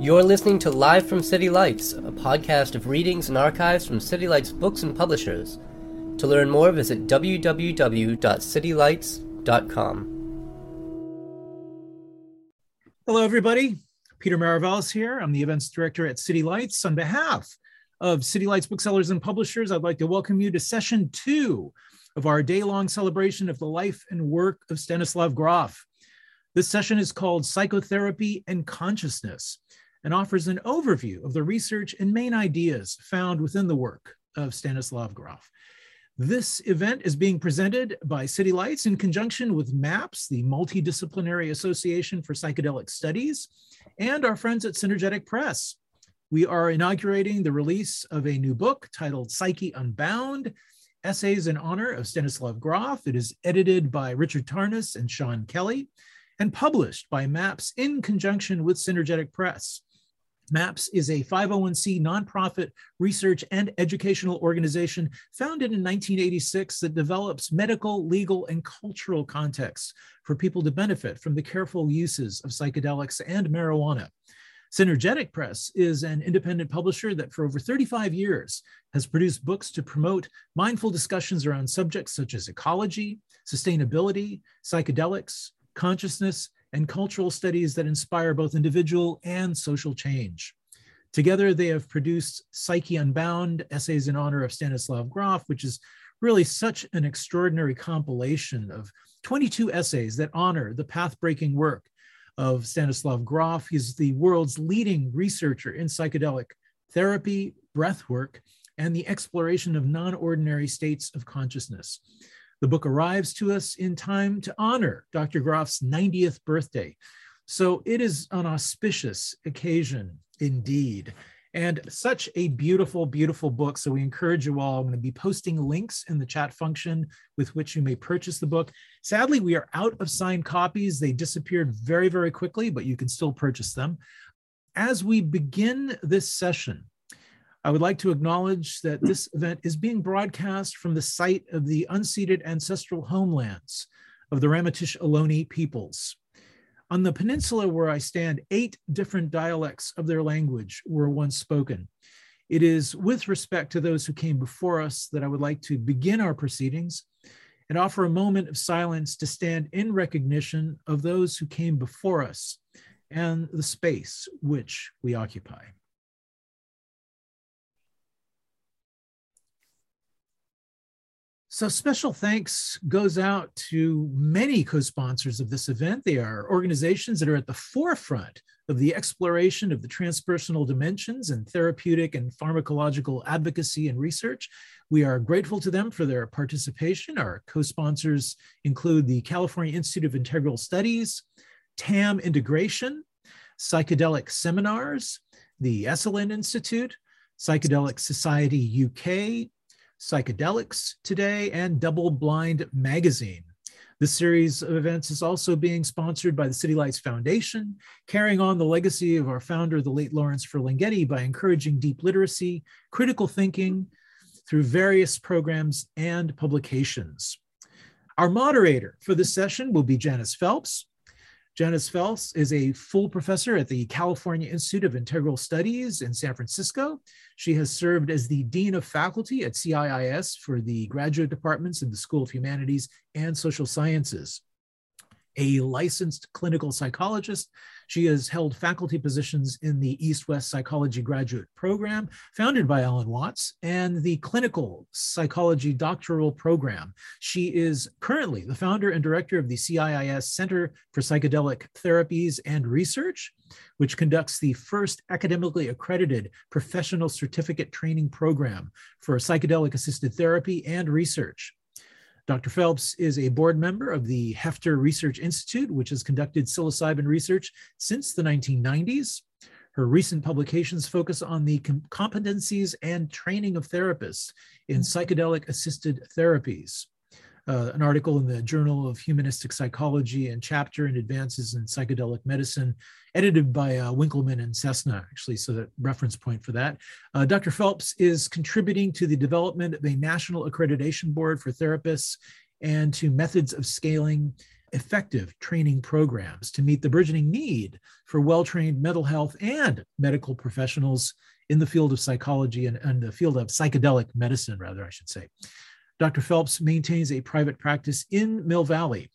You're listening to Live from City Lights, a podcast of readings and archives from City Lights books and publishers. To learn more, visit www.citylights.com. Hello, everybody. Peter Maravelis here. I'm the events director at City Lights. On behalf of City Lights booksellers and publishers, I'd like to welcome you to session two of our day long celebration of the life and work of Stanislav Grof. This session is called Psychotherapy and Consciousness and offers an overview of the research and main ideas found within the work of Stanislav Grof. This event is being presented by City Lights in conjunction with MAPS, the Multidisciplinary Association for Psychedelic Studies, and our friends at Synergetic Press. We are inaugurating the release of a new book titled Psyche Unbound Essays in Honor of Stanislav Grof. It is edited by Richard Tarnas and Sean Kelly and published by MAPS in conjunction with Synergetic Press. MAPS is a 501c nonprofit research and educational organization founded in 1986 that develops medical, legal, and cultural contexts for people to benefit from the careful uses of psychedelics and marijuana. Synergetic Press is an independent publisher that for over 35 years has produced books to promote mindful discussions around subjects such as ecology, sustainability, psychedelics, consciousness, and cultural studies that inspire both individual and social change. Together, they have produced Psyche Unbound, Essays in Honor of Stanislav Grof, which is really such an extraordinary compilation of 22 essays that honor the path-breaking work of Stanislav Grof. He's the world's leading researcher in psychedelic therapy, breath work, and the exploration of non-ordinary states of consciousness. The book arrives to us in time to honor Dr. Grof's 90th birthday. So it is an auspicious occasion indeed. And such a beautiful, beautiful book. So we encourage you all. I'm going to be posting links in the chat function with which you may purchase the book. Sadly, we are out of signed copies. They disappeared very, very quickly, but you can still purchase them. As we begin this session, I would like to acknowledge that this event is being broadcast from the site of the unceded ancestral homelands of the Ramaytush Ohlone peoples. On the peninsula where I stand, eight different dialects of their language were once spoken. It is with respect to those who came before us that I would like to begin our proceedings and offer a moment of silence to stand in recognition of those who came before us and the space which we occupy. So special thanks goes out to many co-sponsors of this event. They are organizations that are at the forefront of the exploration of the transpersonal dimensions and therapeutic and pharmacological advocacy and research. We are grateful to them for their participation. Our co-sponsors include the California Institute of Integral Studies, TAM Integration, Psychedelic Seminars, the Esalen Institute, Psychedelic Society UK, Psychedelics Today, and Double Blind Magazine. This series of events is also being sponsored by the City Lights Foundation, carrying on the legacy of our founder, the late Lawrence Ferlinghetti, by encouraging deep literacy, critical thinking through various programs and publications. Our moderator for this session will be Janis Phelps, Janis Phelps is a full professor at the California Institute of Integral Studies in San Francisco. She has served as the Dean of Faculty at CIIS for the graduate departments in the School of Humanities and Social Sciences a licensed clinical psychologist. She has held faculty positions in the East West Psychology Graduate Program, founded by Alan Watts, and the Clinical Psychology Doctoral Program. She is currently the founder and director of the CIIS Center for Psychedelic Therapies and Research, which conducts the first academically accredited professional certificate training program for psychedelic assisted therapy and research. Dr. Phelps is a board member of the Hefter Research Institute, which has conducted psilocybin research since the 1990s. Her recent publications focus on the competencies and training of therapists in psychedelic assisted therapies uh, an article in the Journal of Humanistic Psychology and chapter in Advances in Psychedelic Medicine, edited by uh, and Sessa, actually, so that reference point for that. Uh, Dr. Phelps is contributing to the development of a national accreditation board for therapists and to methods of scaling effective training programs to meet the burgeoning need for well trained mental health and medical professionals in the field of psychology and, and the field of psychedelic medicine, rather, I should say. Dr. Phelps maintains a private practice in Mill Valley.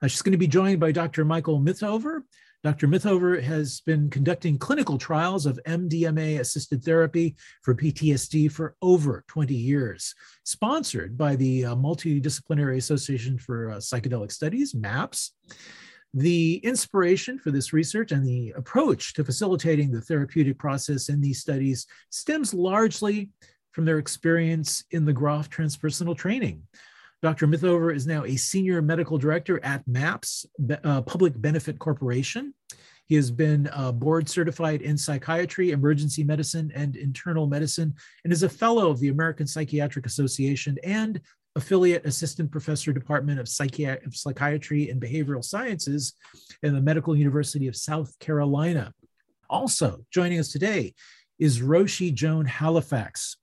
Uh, she's going to be joined by Dr. Michael Mithoefer. Dr. Mithoefer has been conducting clinical trials of MDMA assisted therapy for PTSD for over 20 years, sponsored by the uh, Multidisciplinary Association for uh, Psychedelic Studies, MAPS. The inspiration for this research and the approach to facilitating the therapeutic process in these studies stems largely from their experience in the Grof transpersonal training. Dr. Mithoefer is now a senior medical director at MAPS, uh, Public Benefit Corporation. He has been uh, board certified in psychiatry, emergency medicine, and internal medicine, and is a fellow of the American Psychiatric Association and affiliate assistant professor department of, Psychi- of psychiatry and behavioral sciences in the medical university of south carolina also joining us today is roshi joan halifax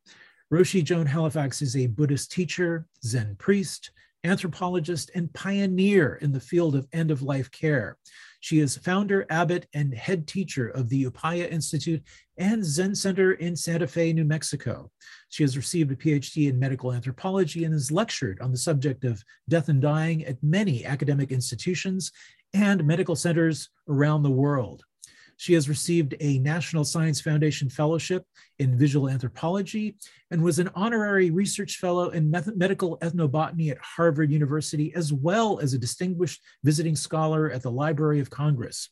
roshi joan halifax is a buddhist teacher zen priest anthropologist and pioneer in the field of end-of-life care she is founder, abbot, and head teacher of the Upaya Institute and Zen Center in Santa Fe, New Mexico. She has received a PhD in medical anthropology and has lectured on the subject of death and dying at many academic institutions and medical centers around the world. She has received a National Science Foundation Fellowship in Visual Anthropology and was an honorary research fellow in medical ethnobotany at Harvard University, as well as a distinguished visiting scholar at the Library of Congress.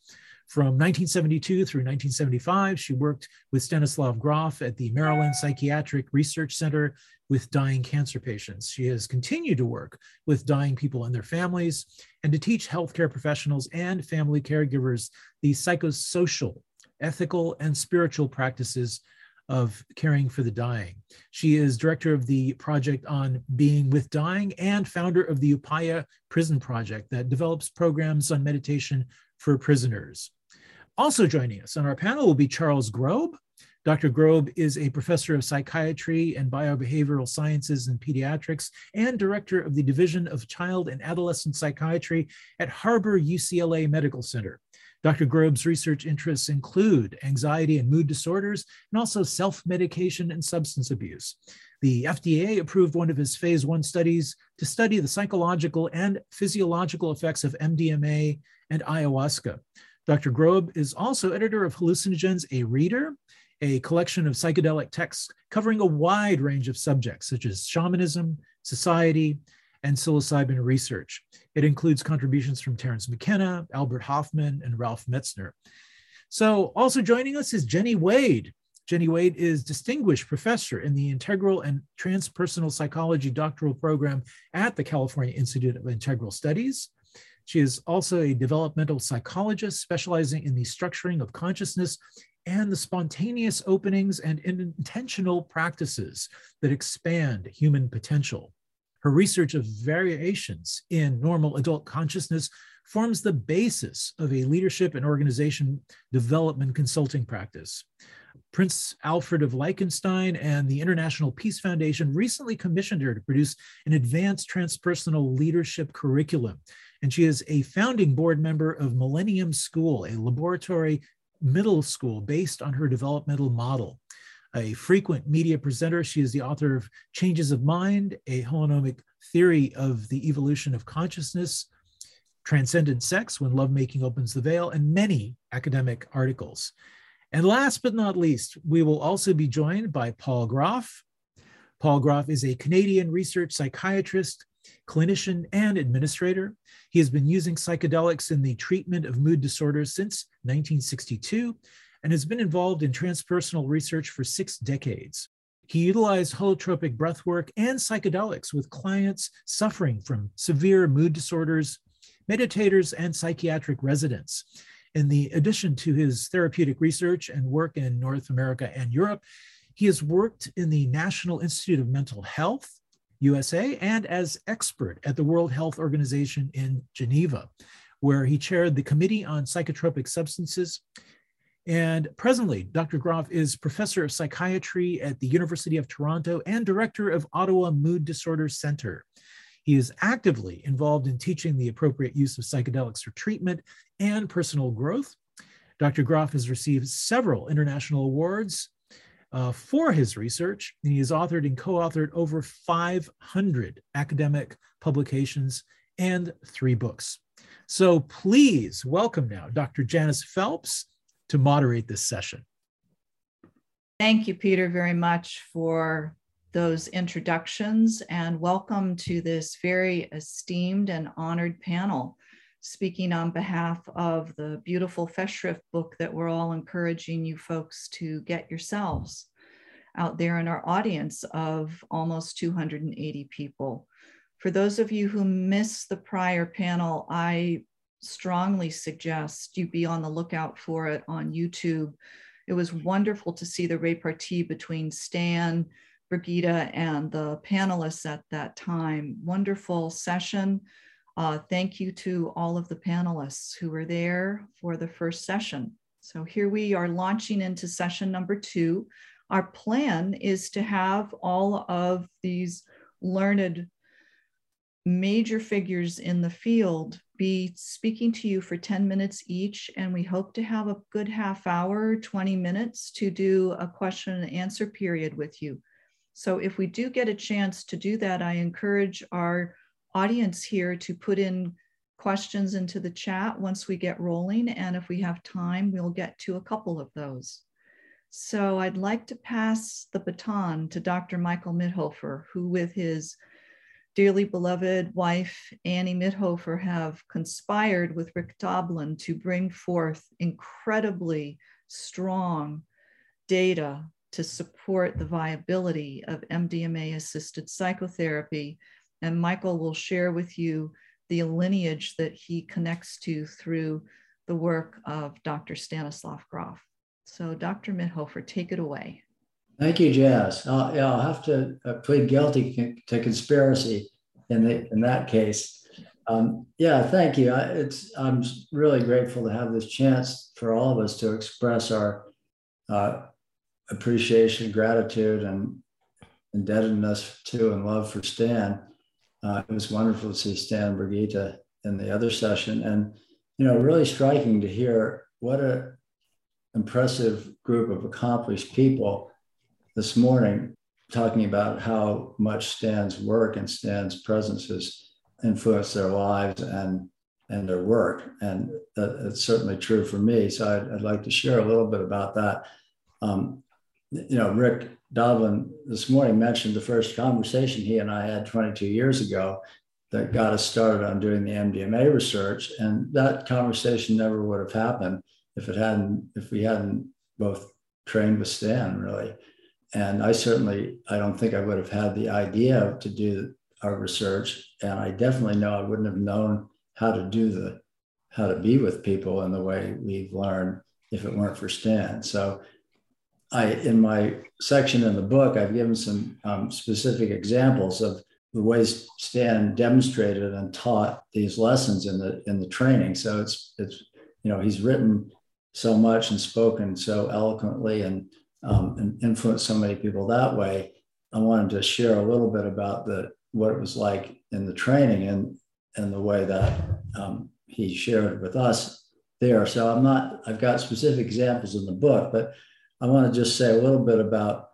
From 1972 through 1975, she worked with Stanislav Grof at the Maryland Psychiatric Research Center with dying cancer patients. She has continued to work with dying people and their families and to teach healthcare professionals and family caregivers the psychosocial, ethical, and spiritual practices of caring for the dying. She is director of the project on being with dying and founder of the Upaya Prison Project that develops programs on meditation for prisoners. Also joining us on our panel will be Charles Grob. Dr. Grob is a professor of psychiatry and biobehavioral sciences and pediatrics and director of the Division of Child and Adolescent Psychiatry at Harbor UCLA Medical Center. Dr. Grob's research interests include anxiety and mood disorders, and also self medication and substance abuse. The FDA approved one of his phase one studies to study the psychological and physiological effects of MDMA and ayahuasca. Dr. Grob is also editor of Hallucinogens, a Reader, a collection of psychedelic texts covering a wide range of subjects such as shamanism, society, and psilocybin research. It includes contributions from Terence McKenna, Albert Hofmann, and Ralph Metzner. So, also joining us is Jenny Wade. Jenny Wade is Distinguished Professor in the Integral and Transpersonal Psychology doctoral program at the California Institute of Integral Studies. She is also a developmental psychologist specializing in the structuring of consciousness and the spontaneous openings and intentional practices that expand human potential. Her research of variations in normal adult consciousness forms the basis of a leadership and organization development consulting practice. Prince Alfred of Liechtenstein and the International Peace Foundation recently commissioned her to produce an advanced transpersonal leadership curriculum. And she is a founding board member of Millennium School, a laboratory middle school based on her developmental model. A frequent media presenter, she is the author of Changes of Mind, a holonomic theory of the evolution of consciousness, Transcendent Sex, When Lovemaking Opens the Veil, and many academic articles. And last but not least, we will also be joined by Paul Grof. Paul Grof is a Canadian research psychiatrist, clinician, and administrator. He has been using psychedelics in the treatment of mood disorders since 1962 and has been involved in transpersonal research for six decades. He utilized holotropic breathwork and psychedelics with clients suffering from severe mood disorders, meditators, and psychiatric residents. In the addition to his therapeutic research and work in North America and Europe, he has worked in the National Institute of Mental Health, USA, and as expert at the World Health Organization in Geneva, where he chaired the Committee on Psychotropic Substances. And presently, Dr. Grof is professor of psychiatry at the University of Toronto and director of Ottawa Mood Disorder Center. He is actively involved in teaching the appropriate use of psychedelics for treatment and personal growth. Dr. Grof has received several international awards uh, for his research, he has authored and co authored over 500 academic publications and three books. So please welcome now Dr. Janis Phelps to moderate this session. Thank you, Peter, very much for those introductions and welcome to this very esteemed and honored panel. Speaking on behalf of the beautiful Festschrift book that we're all encouraging you folks to get yourselves out there in our audience of almost 280 people. For those of you who missed the prior panel, I strongly suggest you be on the lookout for it on YouTube. It was wonderful to see the repartee between Stan, Brigitte, and the panelists at that time. Wonderful session. Uh, thank you to all of the panelists who were there for the first session. So here we are launching into session number two. Our plan is to have all of these learned major figures in the field be speaking to you for 10 minutes each, and we hope to have a good half hour, 20 minutes to do a question and answer period with you. So if we do get a chance to do that, I encourage our audience here to put in questions into the chat once we get rolling. And if we have time, we'll get to a couple of those. So I'd like to pass the baton to Dr. Michael Mithoefer, who with his dearly beloved wife, Annie Mithoefer, have conspired with Rick Doblin to bring forth incredibly strong data to support the viability of MDMA assisted psychotherapy. And Michael will share with you the lineage that he connects to through the work of Dr. Stanislav Grof. So, Dr. Mithoefer, take it away. Thank you, Jazz. Uh, yeah, I'll have to uh, plead guilty to conspiracy in the, in that case. Um, yeah, thank you. I, it's I'm really grateful to have this chance for all of us to express our uh, appreciation, gratitude, and indebtedness to and love for Stan. Uh, it was wonderful to see Stan Brigitte in the other session, and you know, really striking to hear what a impressive group of accomplished people this morning talking about how much Stan's work and Stan's presence has influenced their lives and and their work. And that's certainly true for me. So I'd, I'd, like to share a little bit about that. Um, you know, Rick Doblin this morning mentioned the first conversation he and I had 22 years ago that got us started on doing the MDMA research. And that conversation never would have happened if it hadn't, if we hadn't both trained with Stan, really and I certainly, I don't think I would have had the idea to do our research. And I definitely know I wouldn't have known how to do the, how to be with people in the way we've learned if it weren't for Stan. So I, in my section in the book, I've given some um, specific examples of the ways Stan demonstrated and taught these lessons in the in the training. So it's it's you know he's written so much and spoken so eloquently and um, and influence so many people that way. I wanted to share a little bit about the what it was like in the training and and the way that um, he shared with us there. So I'm not I've got specific examples in the book, but I want to just say a little bit about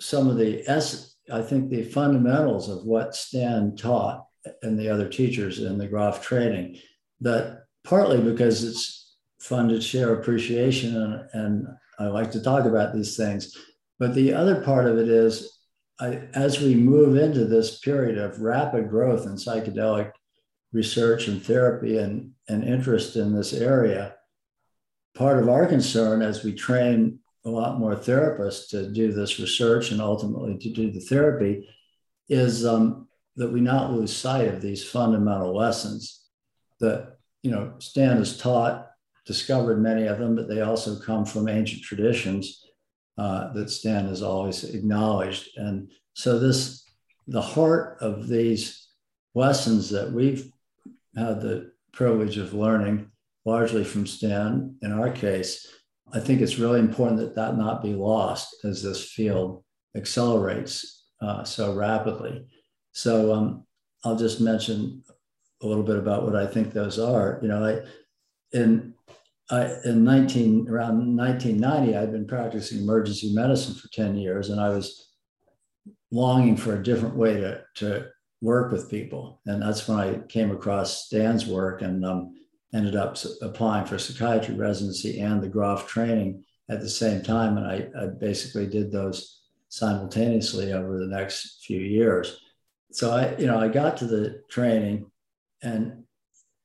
some of the s I think the fundamentals of what Stan taught and the other teachers in the Grof training. That partly because it's fun to share appreciation and, and I like to talk about these things. But the other part of it is, I, as we move into this period of rapid growth in psychedelic research and therapy and, and interest in this area, part of our concern as we train a lot more therapists to do this research and ultimately to do the therapy is um, that we not lose sight of these fundamental lessons that you know Stan has taught discovered many of them, but they also come from ancient traditions uh, that Stan has always acknowledged. And so this, the heart of these lessons that we've had the privilege of learning largely from Stan in our case, I think it's really important that that not be lost as this field accelerates uh, so rapidly. So um, I'll just mention a little bit about what I think those are. You know, I in I, in 19 around 1990, I'd been practicing emergency medicine for 10 years, and I was longing for a different way to to work with people, and that's when I came across Stan's work and um, ended up applying for psychiatry residency and the Grof training at the same time, and I, I basically did those simultaneously over the next few years. So I, you know, I got to the training, and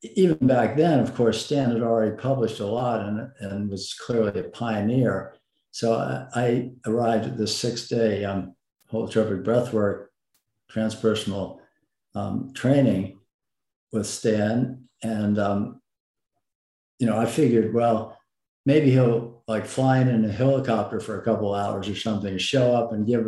even back then, of course, Stan had already published a lot and, and was clearly a pioneer. So I, I arrived at this six-day um, holotropic breathwork transpersonal um, training with Stan, and um, you know, I figured, well, maybe he'll like flying in a helicopter for a couple hours or something, show up and give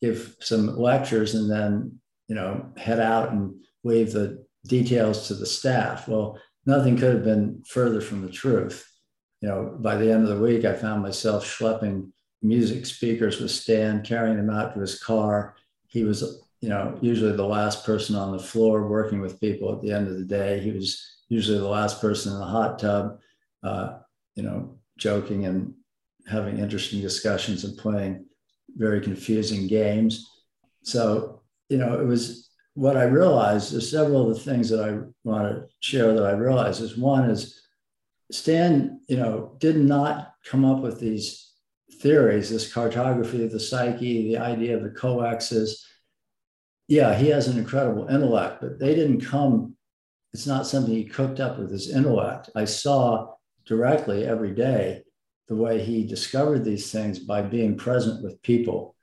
give some lectures, and then you know head out and leave the details to the staff. Well, nothing could have been further from the truth. You know, by the end of the week, I found myself schlepping music speakers with Stan, carrying them out to his car. He was, you know, usually the last person on the floor working with people at the end of the day. He was usually the last person in the hot tub, uh, you know, joking and having interesting discussions and playing very confusing games. So, you know, it was what I realized. There's several of the things that I want to share that I realized is one is Stan, you know, did not come up with these theories, this cartography of the psyche, the idea of the COEXes. Yeah, he has an incredible intellect, but they didn't come, it's not something he cooked up with his intellect. I saw directly every day the way he discovered these things by being present with people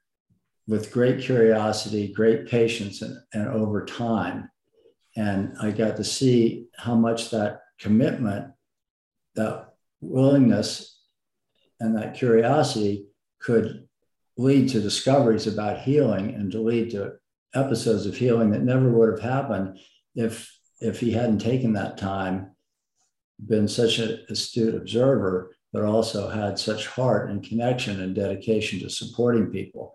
with great curiosity, great patience, and, and over time. And I got to see how much that commitment, that willingness, and that curiosity could lead to discoveries about healing and to lead to episodes of healing that never would have happened if if he hadn't taken that time been such an astute observer, but also had such heart and connection and dedication to supporting people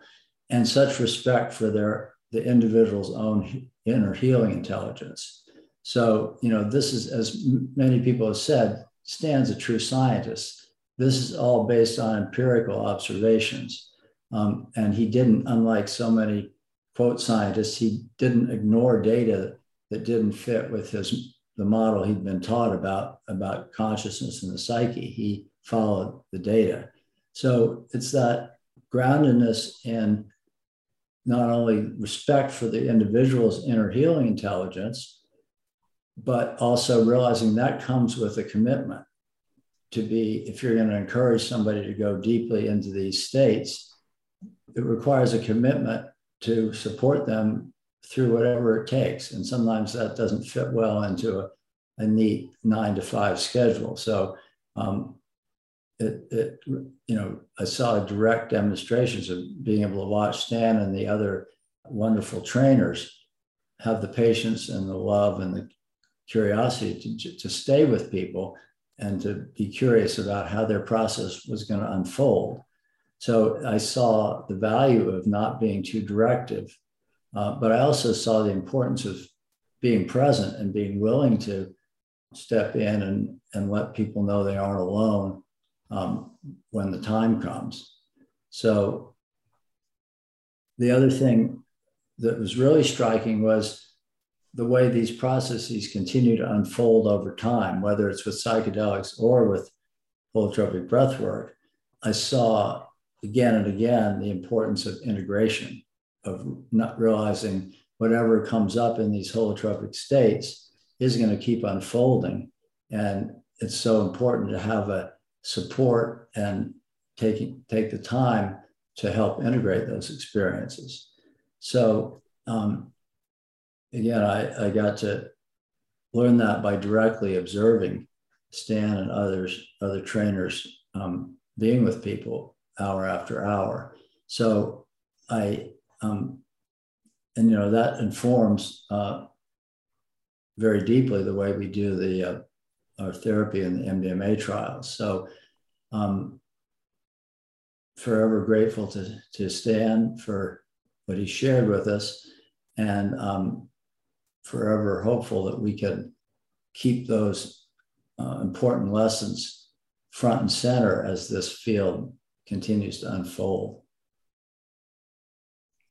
and such respect for their the individual's own inner healing intelligence. So, you know, this is, as many people have said, Stan's a true scientist. This is all based on empirical observations. Um, and he didn't, unlike so many quote scientists, he didn't ignore data that didn't fit with his the model he'd been taught about about consciousness and the psyche. He followed the data. So it's that groundedness in not only respect for the individual's inner healing intelligence, but also realizing that comes with a commitment to be, if you're going to encourage somebody to go deeply into these states, it requires a commitment to support them through whatever it takes. And sometimes that doesn't fit well into a, a neat nine to five schedule. So um, it, it, you know, I saw direct demonstrations of being able to watch Stan and the other wonderful trainers have the patience and the love and the curiosity to, to stay with people and to be curious about how their process was going to unfold. So I saw the value of not being too directive uh, but I also saw the importance of being present and being willing to step in and, and let people know they aren't alone um, when the time comes. So the other thing that was really striking was the way these processes continue to unfold over time, whether it's with psychedelics or with holotropic breath work. I saw again and again the importance of integration of not realizing whatever comes up in these holotropic states is going to keep unfolding. And it's so important to have a support and taking take the time to help integrate those experiences. So um, again, I, I got to learn that by directly observing Stan and others, other trainers um, being with people hour after hour. So I um, and you know that informs uh, very deeply the way we do the uh, our therapy in the MDMA trials. So, um, forever grateful to to Stan for what he shared with us, and um, forever hopeful that we can keep those uh, important lessons front and center as this field continues to unfold.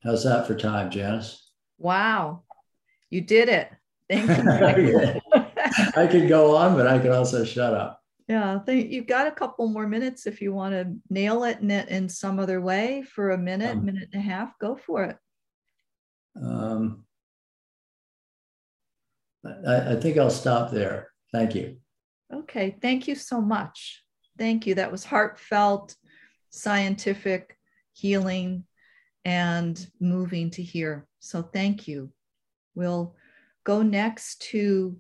How's that for time, Janis? Wow, you did it. Thank you. I could go on, but I could also shut up. Yeah, think you've got a couple more minutes if you want to nail it in, it in some other way for a minute, um, minute and a half. Go for it. Um, I, I think I'll stop there. Thank you. Okay, thank you so much. Thank you. That was heartfelt, scientific, healing, and moving to hear. So thank you. We'll go next to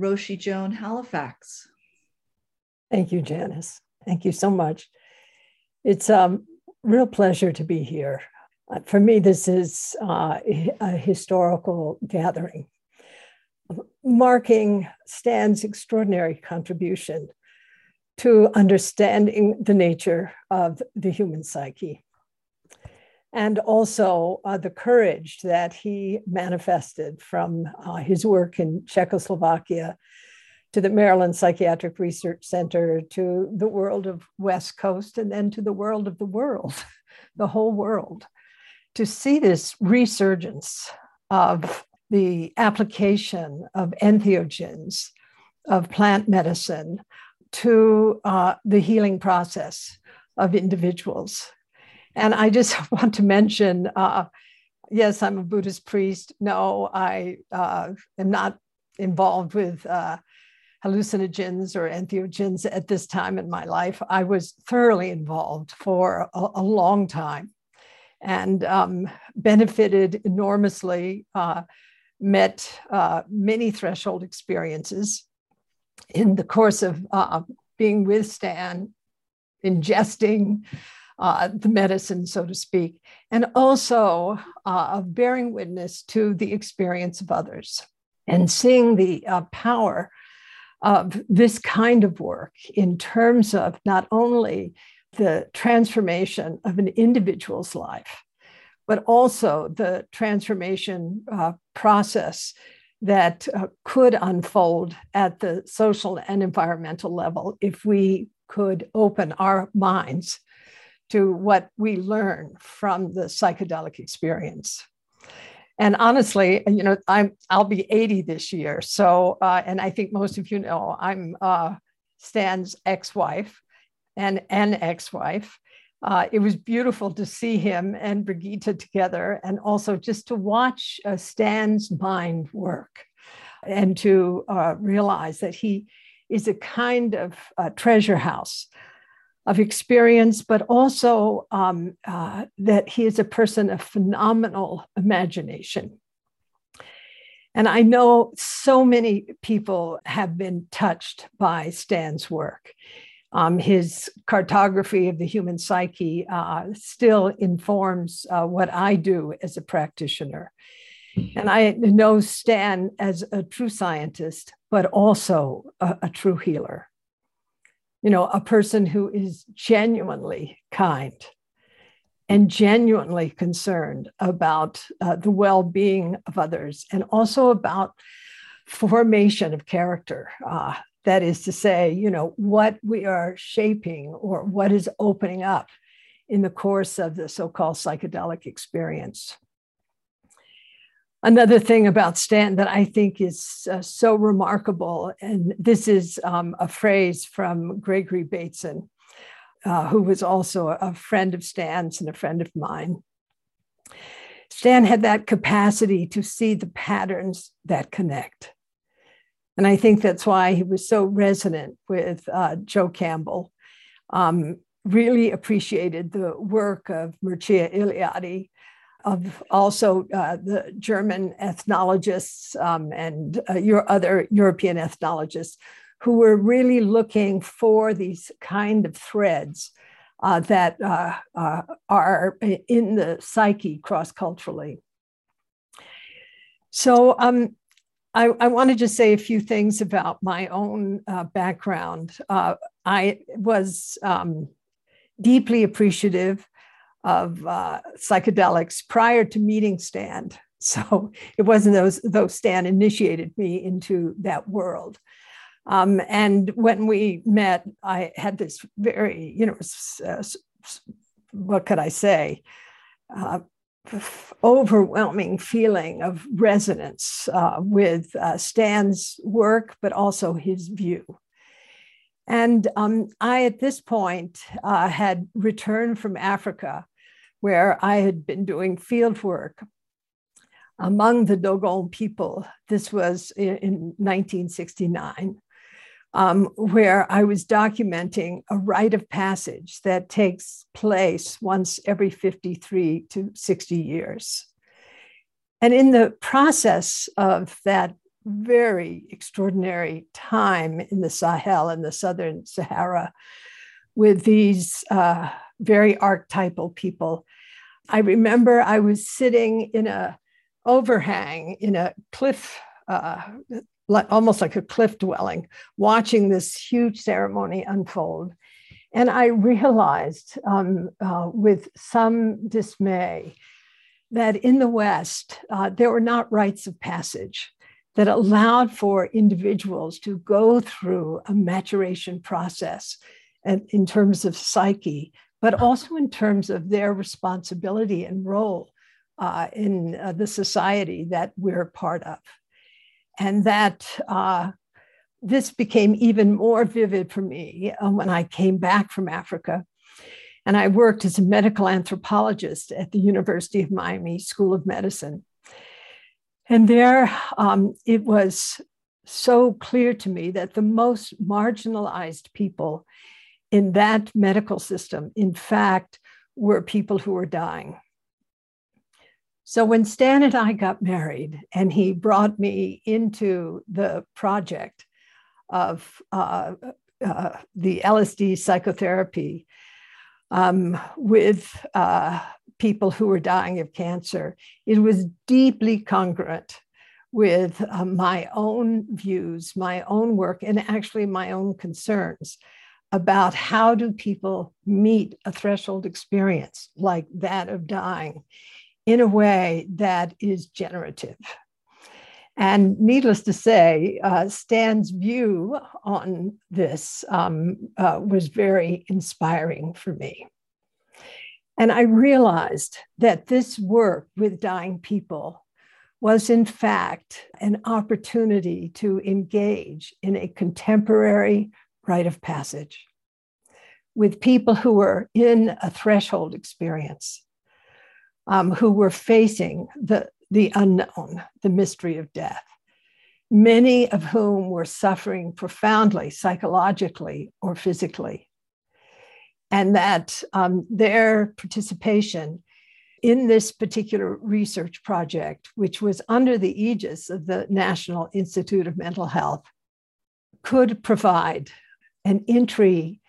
Roshi Joan Halifax. Thank you, Janis. Thank you so much. It's a um, real pleasure to be here. Uh, for me, this is uh, a historical gathering marking Stan's extraordinary contribution to understanding the nature of the human psyche. And also uh, the courage that he manifested from uh, his work in Czechoslovakia to the Maryland Psychiatric Research Center, to the world of West Coast, and then to the world of the world, the whole world, to see this resurgence of the application of entheogens, of plant medicine, to uh, the healing process of individuals. And I just want to mention uh, yes, I'm a Buddhist priest. No, I uh, am not involved with uh, hallucinogens or entheogens at this time in my life. I was thoroughly involved for a, a long time and um, benefited enormously uh, met uh, many threshold experiences in the course of uh, being with Stan, ingesting uh, the medicine, so to speak, and also uh, of bearing witness to the experience of others and seeing the uh, power of this kind of work in terms of not only the transformation of an individual's life, but also the transformation uh, process that uh, could unfold at the social and environmental level if we could open our minds to what we learn from the psychedelic experience. And honestly, you know, I'm I'll be 80 this year. So, uh, and I think most of you know I'm uh, Stan's ex-wife and an ex-wife. Uh, it was beautiful to see him and Brigitte together, and also just to watch uh, Stan's mind work and to uh, realize that he is a kind of uh, treasure house of experience, but also um, uh, that he is a person of phenomenal imagination. And I know so many people have been touched by Stan's work. Um, his cartography of the human psyche uh, still informs uh, what I do as a practitioner. And I know Stan as a true scientist, but also a, a true healer. You know, a person who is genuinely kind and genuinely concerned about uh, the well being of others and also about formation of character. Uh, that is to say, you know, what we are shaping or what is opening up in the course of the so called psychedelic experience. Another thing about Stan that I think is uh, so remarkable, and this is um, a phrase from Gregory Bateson, uh, who was also a friend of Stan's and a friend of mine. Stan had that capacity to see the patterns that connect. And I think that's why he was so resonant with uh, Joe Campbell. Um, really appreciated the work of Mircea Eliade, of also uh, the German ethnologists um, and uh, your other European ethnologists who were really looking for these kind of threads uh, that uh, uh, are in the psyche cross culturally. So um, I, I want to just say a few things about my own uh, background. I was um, deeply appreciative of uh, psychedelics prior to meeting Stan. So it wasn't those, though Stan initiated me into that world. Um, and when we met, I had this very, you know, uh, what could I say? Uh, overwhelming feeling of resonance uh, with uh, Stan's work, but also his view. And um, I, at this point, uh, had returned from Africa, where I had been doing field work among the Dogon people. This was in, in 1969 um, where I was documenting a rite of passage that takes place once every 53 to 60 years. And in the process of that very extraordinary time in the Sahel and the Southern Sahara with these uh, very archetypal people, I remember I was sitting in a overhang in a cliff uh, almost like a cliff dwelling, watching this huge ceremony unfold. And I realized um, uh, with some dismay that in the West, uh, there were not rites of passage that allowed for individuals to go through a maturation process and, in terms of psyche, but also in terms of their responsibility and role uh, in uh, the society that we're part of and that uh, this became even more vivid for me uh, when I came back from Africa. And I worked as a medical anthropologist at the University of Miami School of Medicine. And there um, it was so clear to me that the most marginalized people in that medical system, in fact, were people who were dying. So when Stan and I got married, and he brought me into the project of uh, uh, the LSD psychotherapy um, with uh, people who were dying of cancer, it was deeply congruent with uh, my own views, my own work, and actually my own concerns about how do people meet a threshold experience like that of dying in a way that is generative. And needless to say, uh, Stan's view on this um, uh, was very inspiring for me. And I realized that this work with dying people was, in fact, an opportunity to engage in a contemporary rite of passage with people who were in a threshold experience um, who were facing the, the unknown, the mystery of death, many of whom were suffering profoundly psychologically or physically. And that um, their participation in this particular research project, which was under the aegis of the National Institute of Mental Health, could provide an entry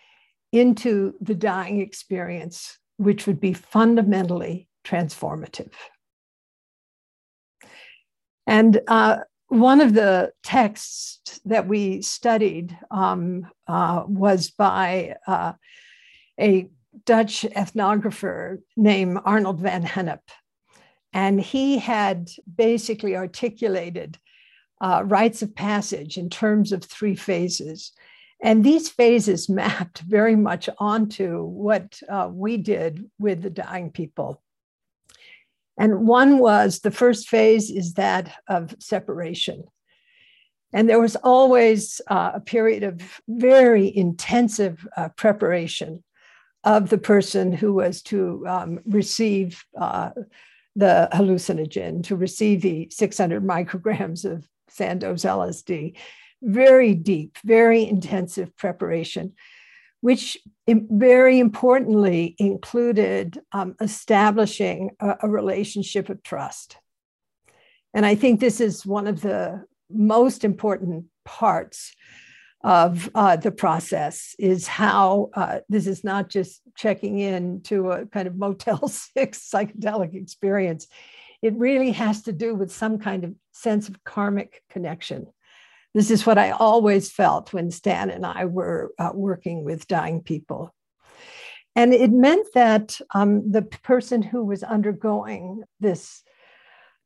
into the dying experience, which would be fundamentally transformative. And uh, one of the texts that we studied um, uh, was by uh, a Dutch ethnographer named Arnold van Gennep. And he had basically articulated uh, rites of passage in terms of three phases. And these phases mapped very much onto what uh, we did with the dying people. And one was the first phase is that of separation. And there was always uh, a period of very intensive uh, preparation of the person who was to um, receive uh, the hallucinogen, to receive the 600 micrograms of Sandoz LSD. Very deep, very intensive preparation which very importantly included um, establishing a, a, relationship of trust. And I think this is one of the most important parts of uh, the process is how uh, this is not just checking in to a kind of Motel 6 psychedelic experience. It really has to do with some kind of sense of karmic connection this is what I always felt when Stan and I were uh, working with dying people. And it meant that um, the person who was undergoing this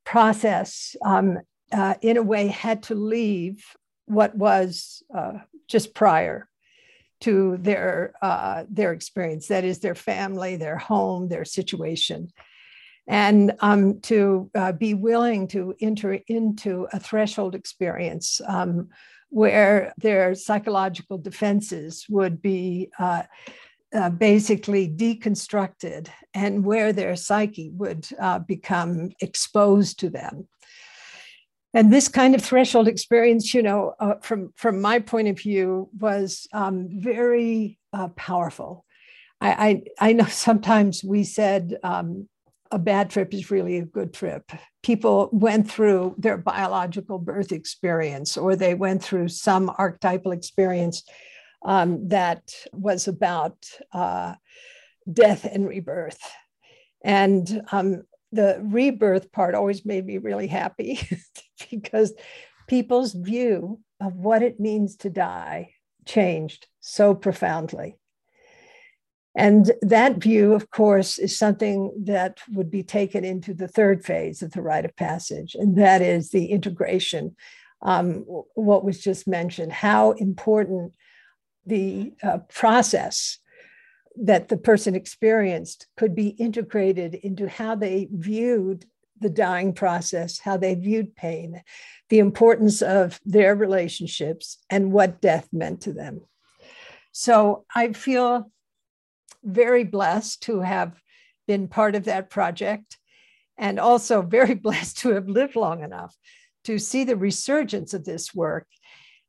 process, um, uh, in a way, had to leave what was uh, just prior to their uh, their experience. That is, their family, their home, their situation, and um, to uh, be willing to enter into a threshold experience um, where their psychological defenses would be. Uh, uh, basically deconstructed and where their psyche would uh, become exposed to them and this kind of threshold experience you know uh, from from my point of view was um, very uh, powerful I, I, I know sometimes we said um, a bad trip is really a good trip people went through their biological birth experience or they went through some archetypal experience um, that was about uh, death and rebirth and um, the rebirth part always made me really happy because people's view of what it means to die changed so profoundly. And that view, of course, is something that would be taken into the third phase of the rite of passage, and that is the integration. Um, what was just mentioned, how important the uh, process that the person experienced could be integrated into how they viewed the dying process, how they viewed pain, the importance of their relationships, and what death meant to them. So I feel very blessed to have been part of that project and also very blessed to have lived long enough to see the resurgence of this work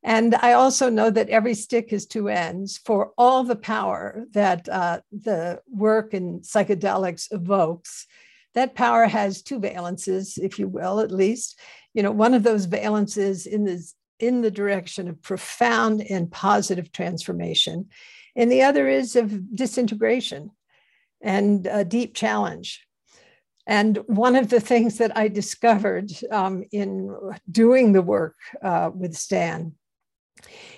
and I also know that every stick has two ends for all the power that uh, the work in psychedelics evokes. That power has two valences, if you will, at least. You know, one of those valences in the, in the direction of profound and positive transformation, and the other is of disintegration and a deep challenge. And one of the things that I discovered um, in doing the work uh, with Stan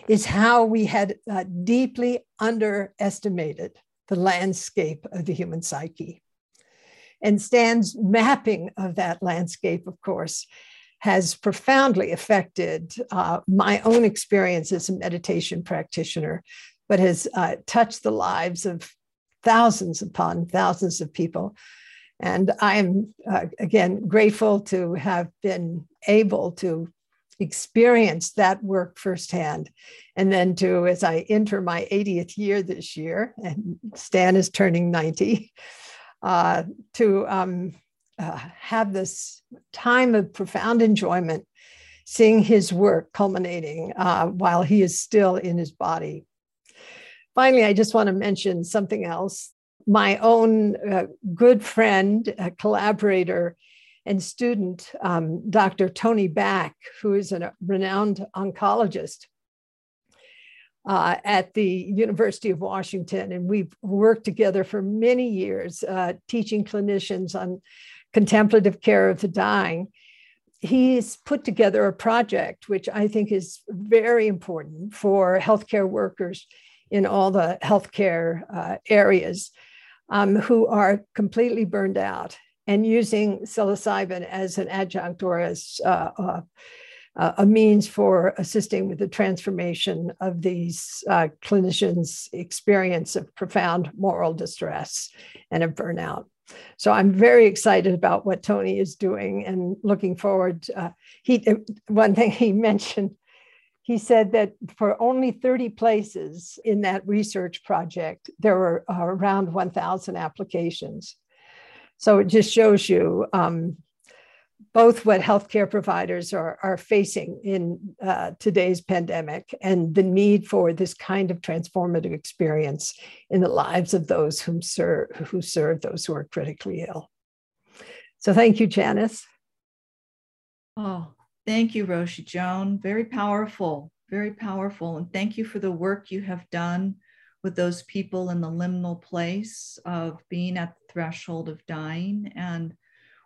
is how we had uh, deeply underestimated the landscape of the human psyche. And Stan's mapping of that landscape, of course, has profoundly affected uh, my own experience as a meditation practitioner, but has uh, touched the lives of thousands upon thousands of people. And I am, uh, again, grateful to have been able to experience that work firsthand. And then to, as I enter my 80th year this year, and Stan is turning 90, uh, to um, uh, have this time of profound enjoyment, seeing his work culminating uh, while he is still in his body. Finally, I just want to mention something else. My own uh, good friend, collaborator, and student, um, Dr. Tony Back, who is a renowned oncologist uh, at the University of Washington. And we've worked together for many years, uh, teaching clinicians on contemplative care of the dying. He's put together a project which I think is very important for healthcare workers in all the healthcare uh, areas um, who are completely burned out and using psilocybin as an adjunct or as uh, uh, uh, a means for assisting with the transformation of these uh, clinicians' experience of profound moral distress and of burnout. So I'm very excited about what Tony is doing and looking forward. Uh, he one thing he mentioned, he said that for only 30 places in that research project, there were uh, around 1,000 applications. So it just shows you um, both what healthcare providers are, are facing in uh, today's pandemic and the need for this kind of transformative experience in the lives of those whom who serve those who are critically ill. So thank you, Janis. Oh, thank you, Roshi Joan. Very powerful, very powerful. And thank you for the work you have done with those people in the liminal place of being at the threshold of dying. And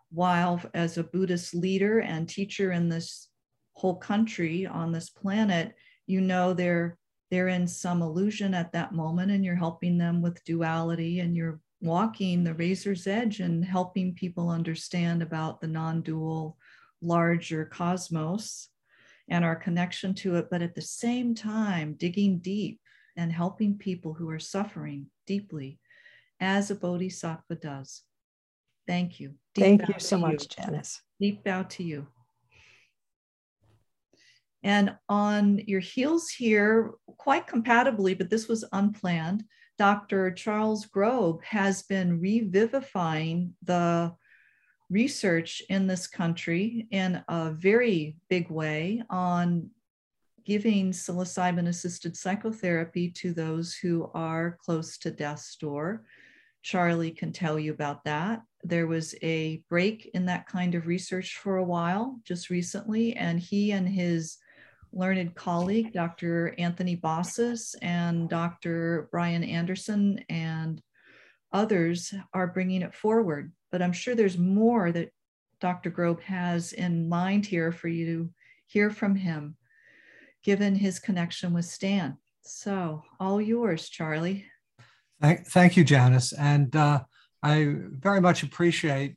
while, as a Buddhist leader and teacher in this whole country on this planet, you know they're they're in some illusion at that moment, and you're helping them with duality, and you're walking the razor's edge and helping people understand about the non-dual larger cosmos and our connection to it, but at the same time, digging deep and helping people who are suffering deeply as a bodhisattva does. Thank you. Deep Thank you so much, you. Janis. Deep bow to you. And on your heels here, quite compatibly, but this was unplanned, Dr. Charles Grob has been revivifying the research in this country in a very big way on giving psilocybin assisted psychotherapy to those who are close to death's door. Charlie can tell you about that. There was a break in that kind of research for a while just recently, and he and his learned colleague, Dr. Anthony Bossis and Dr. Brian Anderson and others are bringing it forward. But I'm sure there's more that Dr. Grob has in mind here for you to hear from him, given his connection with Stan. So, all yours, Charlie. Thank, thank you, Janis. And uh, I very much appreciate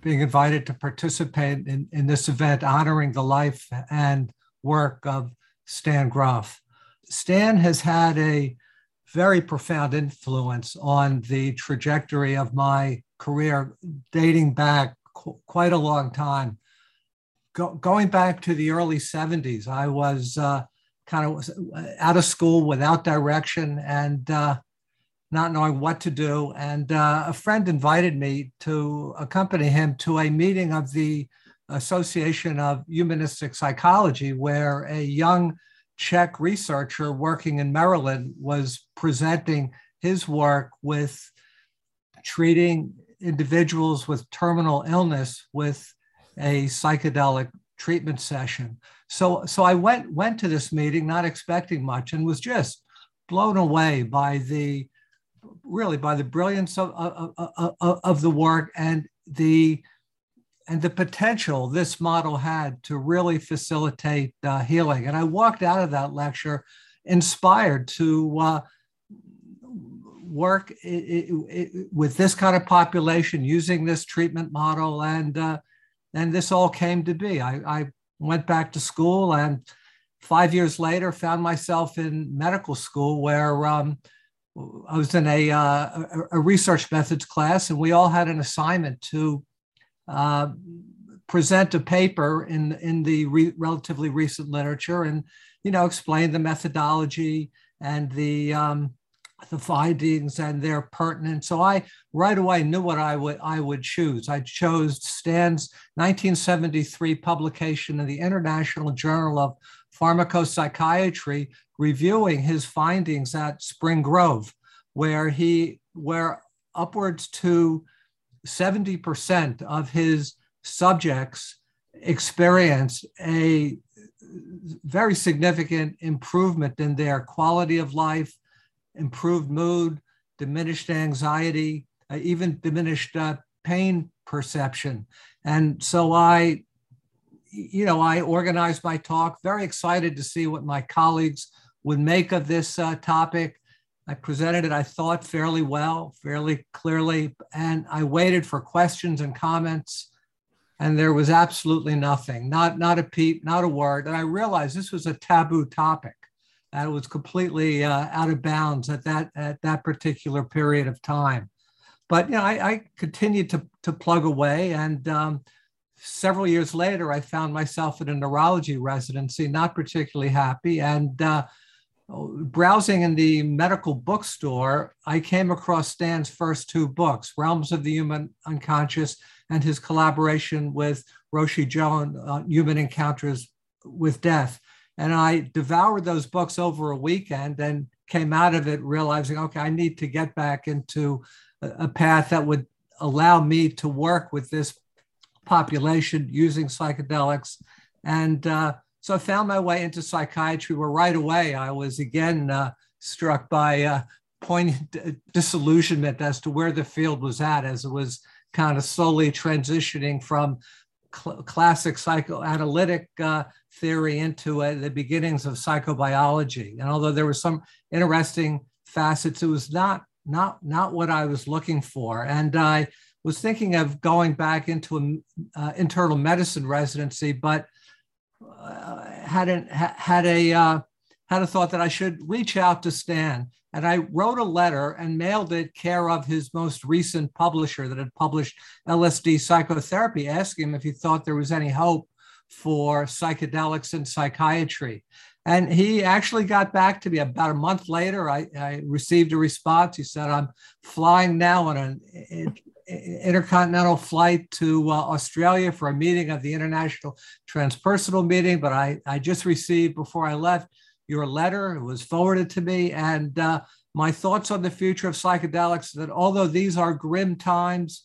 being invited to participate in, in this event honoring the life and work of Stan Grof. Stan has had a very profound influence on the trajectory of my career dating back qu- quite a long time. Go- going back to the early 70s, I was uh, kind of out of school without direction and uh, not knowing what to do. And uh, a friend invited me to accompany him to a meeting of the Association of Humanistic Psychology, where a young Czech researcher working in Maryland was presenting his work with treating individuals with terminal illness with a psychedelic treatment session. So, so I went went to this meeting not expecting much and was just blown away by the really by the brilliance of, of, of, of the work and the and the potential this model had to really facilitate uh, healing. And I walked out of that lecture inspired to uh, work it, it, with this kind of population using this treatment model. And, uh, and this all came to be. I, I went back to school and five years later found myself in medical school where um, I was in a, uh, a research methods class and we all had an assignment to uh, present a paper in in the re- relatively recent literature and you know explain the methodology and the um, the findings and their pertinence. So I right away knew what I would I would choose. I chose Stan's 1973 publication in the International Journal of Pharmacopsychiatry, reviewing his findings at Spring Grove, where he where upwards to 70% of his subjects experienced a very significant improvement in their quality of life, improved mood, diminished anxiety, uh, even diminished uh, pain perception. And so I, you know, I organized my talk, very excited to see what my colleagues would make of this uh, topic. I presented it, I thought, fairly well, fairly clearly, and I waited for questions and comments, and there was absolutely nothing, not, not a peep, not a word. And I realized this was a taboo topic. That was completely uh, out of bounds at that, at that particular period of time. But you know, I, I continued to, to plug away, and um, several years later, I found myself in a neurology residency, not particularly happy, and uh, browsing in the medical bookstore, I came across Stan's first two books, Realms of the Human Unconscious and his collaboration with Roshi Joan, uh, Human Encounters with Death. And I devoured those books over a weekend and came out of it realizing, okay, I need to get back into a, a path that would allow me to work with this population using psychedelics. And uh, so I found my way into psychiatry where right away I was again uh, struck by uh, poignant disillusionment as to where the field was at as it was kind of slowly transitioning from cl- classic psychoanalytic uh, theory into uh, the beginnings of psychobiology. And although there were some interesting facets, it was not not not what I was looking for. And I was thinking of going back into an uh, internal medicine residency, but had, an, had, a, uh, had a thought that I should reach out to Stan. And I wrote a letter and mailed it care of his most recent publisher that had published LSD psychotherapy, asking him if he thought there was any hope for psychedelics and psychiatry. And he actually got back to me about a month later. I, I received a response. He said, I'm flying now on an intercontinental flight to uh, Australia for a meeting of the International Transpersonal Meeting. But I, I just received before I left your letter. It was forwarded to me. And uh, my thoughts on the future of psychedelics that although these are grim times,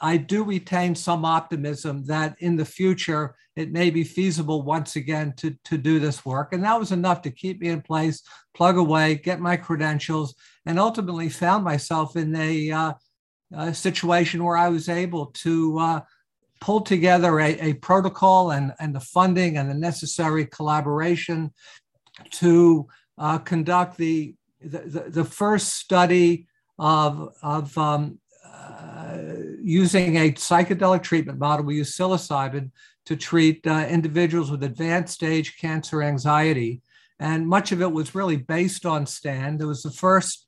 I do retain some optimism that in the future it may be feasible once again to, to do this work. And that was enough to keep me in place, plug away, get my credentials, and ultimately found myself in a, uh, a situation where I was able to uh, pull together a, a, protocol and, and the funding and the necessary collaboration to uh, conduct the, the, the, first study of, of um, using a psychedelic treatment model, we use psilocybin to treat uh, individuals with advanced stage cancer anxiety. And much of it was really based on Stan. It was the first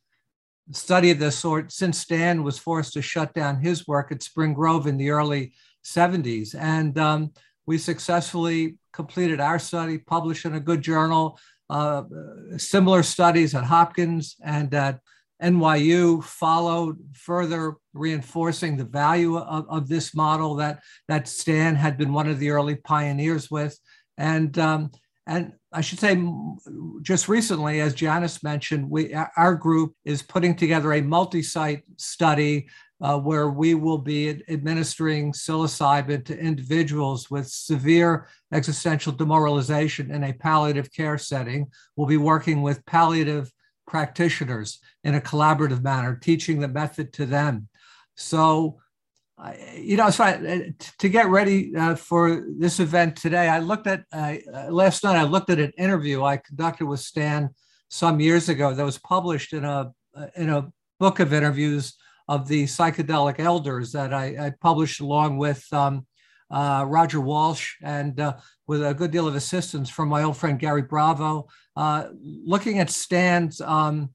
study of this sort since Stan was forced to shut down his work at Spring Grove in the early 70s. And um, we successfully completed our study, published in a good journal, uh, similar studies at Hopkins and at NYU followed further reinforcing the value of, of this model that, that Stan had been one of the early pioneers with. And, um, and I should say, just recently, as Janis mentioned, we, our group is putting together a multi site study uh, where we will be administering psilocybin to individuals with severe existential demoralization in a palliative care setting. We'll be working with palliative practitioners in a collaborative manner, teaching the method to them. So, you know, so uh, to get ready uh, for this event today, I looked at uh, last night. I looked at an interview I conducted with Stan some years ago that was published in a in a book of interviews of the psychedelic elders that I, I published along with um, uh, Roger Walsh and uh, with a good deal of assistance from my old friend Gary Bravo. Uh, looking at Stan's um,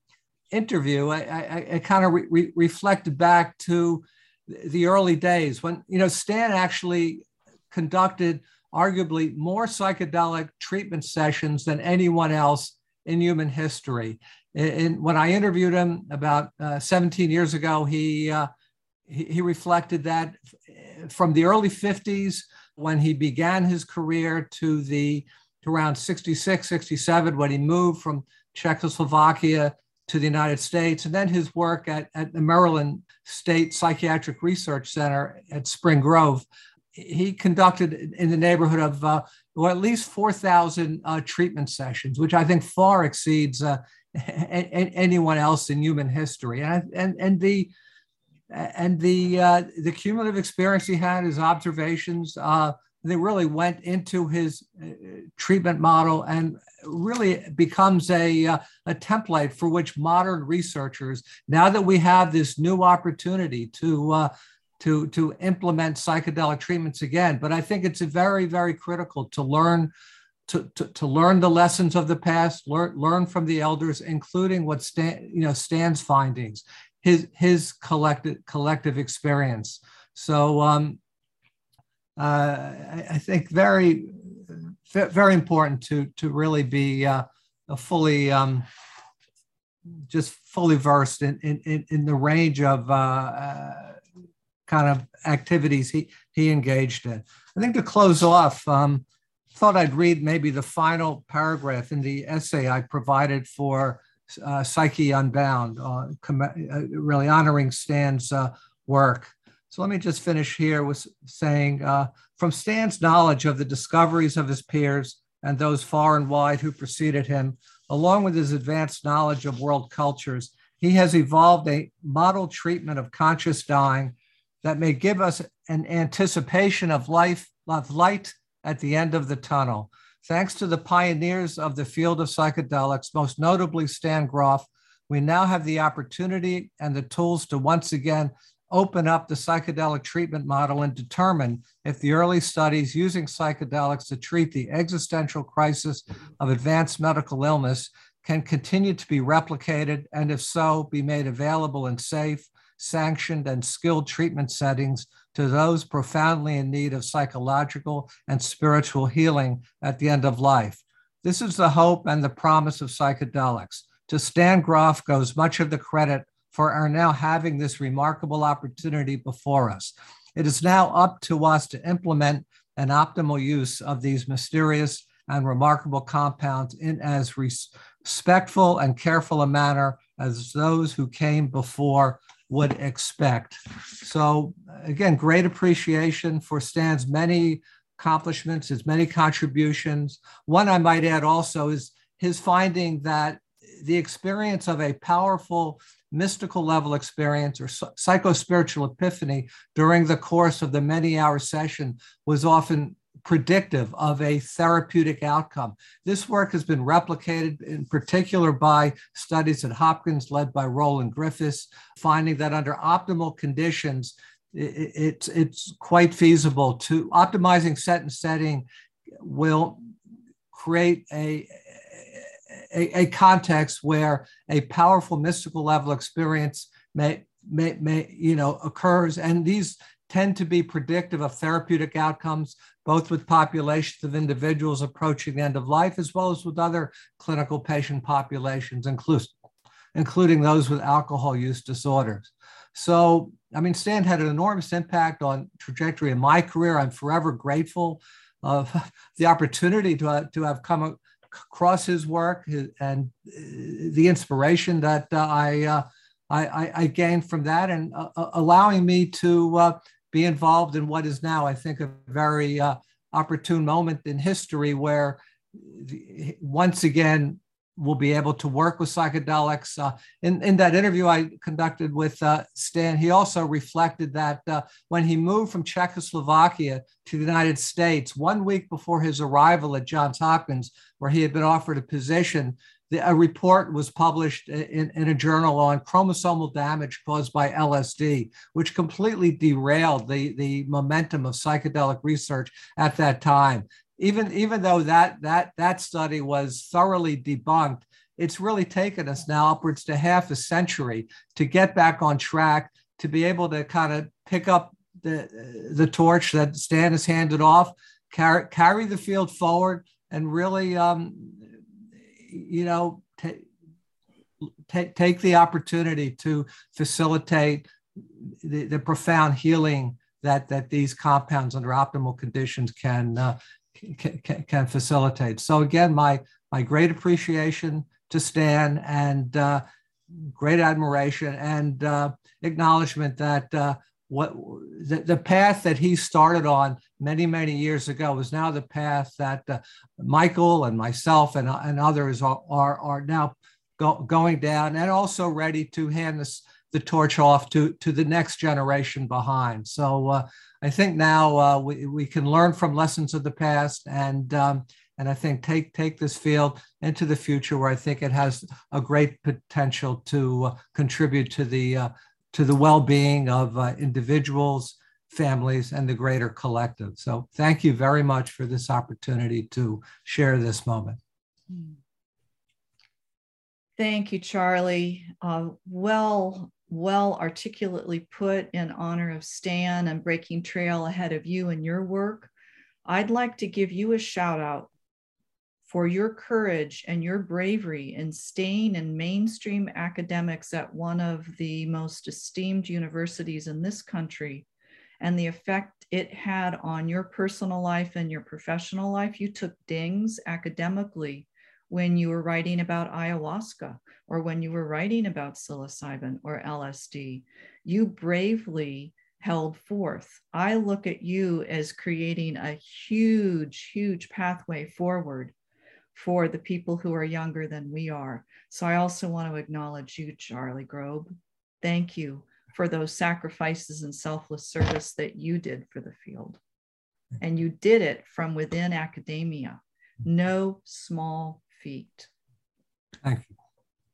interview, I, I, I kind of re- reflected back to the early days when, you know, Stan actually conducted arguably more psychedelic treatment sessions than anyone else in human history. And when I interviewed him about uh, 17 years ago, he, uh, he, he reflected that from the early 50s when he began his career to the to around 66, 67 when he moved from Czechoslovakia to the United States, and then his work at, at the Maryland State Psychiatric Research Center at Spring Grove. He conducted in the neighborhood of uh, well, at least 4,000 uh, treatment sessions, which I think far exceeds uh, a- a- anyone else in human history. And, and, and the and the uh, the cumulative experience he had, his observations, uh, they really went into his uh, treatment model and really becomes a uh, a template for which modern researchers, now that we have this new opportunity to uh, to to implement psychedelic treatments again, but I think it's very very critical to learn. To, to, to learn the lessons of the past, learn, learn from the elders, including what Stan, you know, Stan's findings, his his collective collective experience. So um, I, I, think very very important to to really be uh, fully um, just fully versed in in, in the range of uh, uh, kind of activities he he engaged in. I think to close off. Um, thought I'd read maybe the final paragraph in the essay I provided for uh, Psyche Unbound, uh, com- uh, really honoring Stan's uh, work. So let me just finish here with saying uh, from Stan's knowledge of the discoveries of his peers and those far and wide who preceded him, along with his advanced knowledge of world cultures, he has evolved a model treatment of conscious dying that may give us an anticipation of life, of light at the end of the tunnel. Thanks to the pioneers of the field of psychedelics, most notably Stan Grof, we now have the opportunity and the tools to once again open up the psychedelic treatment model and determine if the early studies using psychedelics to treat the existential crisis of advanced medical illness can continue to be replicated, and if so, be made available in safe, sanctioned, and skilled treatment settings to those profoundly in need of psychological and spiritual healing at the end of life. This is the hope and the promise of psychedelics. To Stan Grof goes much of the credit for our now having this remarkable opportunity before us. It is now up to us to implement an optimal use of these mysterious and remarkable compounds in as respectful and careful a manner as those who came before would expect. So, again, great appreciation for Stan's many accomplishments, his many contributions. One I might add also is his finding that the experience of a powerful mystical level experience or psychospiritual epiphany during the course of the many hour session was often predictive of a therapeutic outcome. This work has been replicated in particular by studies at Hopkins led by Roland Griffiths, finding that under optimal conditions, it's it's quite feasible to optimizing set and setting will create a, a, a context where a powerful mystical level experience may may, may you know occurs and these tend to be predictive of therapeutic outcomes, both with populations of individuals approaching the end of life, as well as with other clinical patient populations, including those with alcohol use disorders. So, I mean, Stan had an enormous impact on trajectory in my career. I'm forever grateful of the opportunity to, uh, to have come across his work and uh, the inspiration that uh, I, uh, I, I, gained from that and allowing me to be involved in what is now, I think, a very opportune moment in history where once again we'll be able to work with psychedelics. Uh, in, in that interview I conducted with uh, Stan, he also reflected that uh, when he moved from Czechoslovakia to the United States, one week before his arrival at Johns Hopkins, where he had been offered a position, the, a report was published in, in a journal on chromosomal damage caused by LSD, which completely derailed the, the momentum of psychedelic research at that time. Even, even though that, that, that study was thoroughly debunked, it's really taken us now upwards to half a century to get back on track, to be able to kind of pick up the, the torch that Stan has handed off, carry, carry the field forward, and really um, you know, t- t- take the opportunity to facilitate the, the, profound healing that that these compounds under optimal conditions can, uh, can, can facilitate. So again, my my great appreciation to Stan and uh, great admiration and uh, acknowledgement that uh, what the, the path that he started on many many years ago is now the path that uh, michael and myself and, uh, and others are, are, are now go, going down and also ready to hand this the torch off to to the next generation behind so uh, i think now uh, we, we can learn from lessons of the past and um, and i think take take this field into the future where i think it has a great potential to uh, contribute to the uh, to the well-being of uh, individuals, families, and the greater collective. So thank you very much for this opportunity to share this moment. Thank you, Charlie. Uh, well, well articulately put in honor of Stan and breaking trail ahead of you and your work. I'd like to give you a shout out for your courage and your bravery in staying in mainstream academics at one of the most esteemed universities in this country and the effect it had on your personal life and your professional life. You took dings academically when you were writing about ayahuasca or when you were writing about psilocybin or LSD. You bravely held forth. I look at you as creating a huge, huge pathway forward for the people who are younger than we are. So I also want to acknowledge you, Charlie Grob. Thank you for those sacrifices and selfless service that you did for the field. And you did it from within academia. No small feat. Thank you.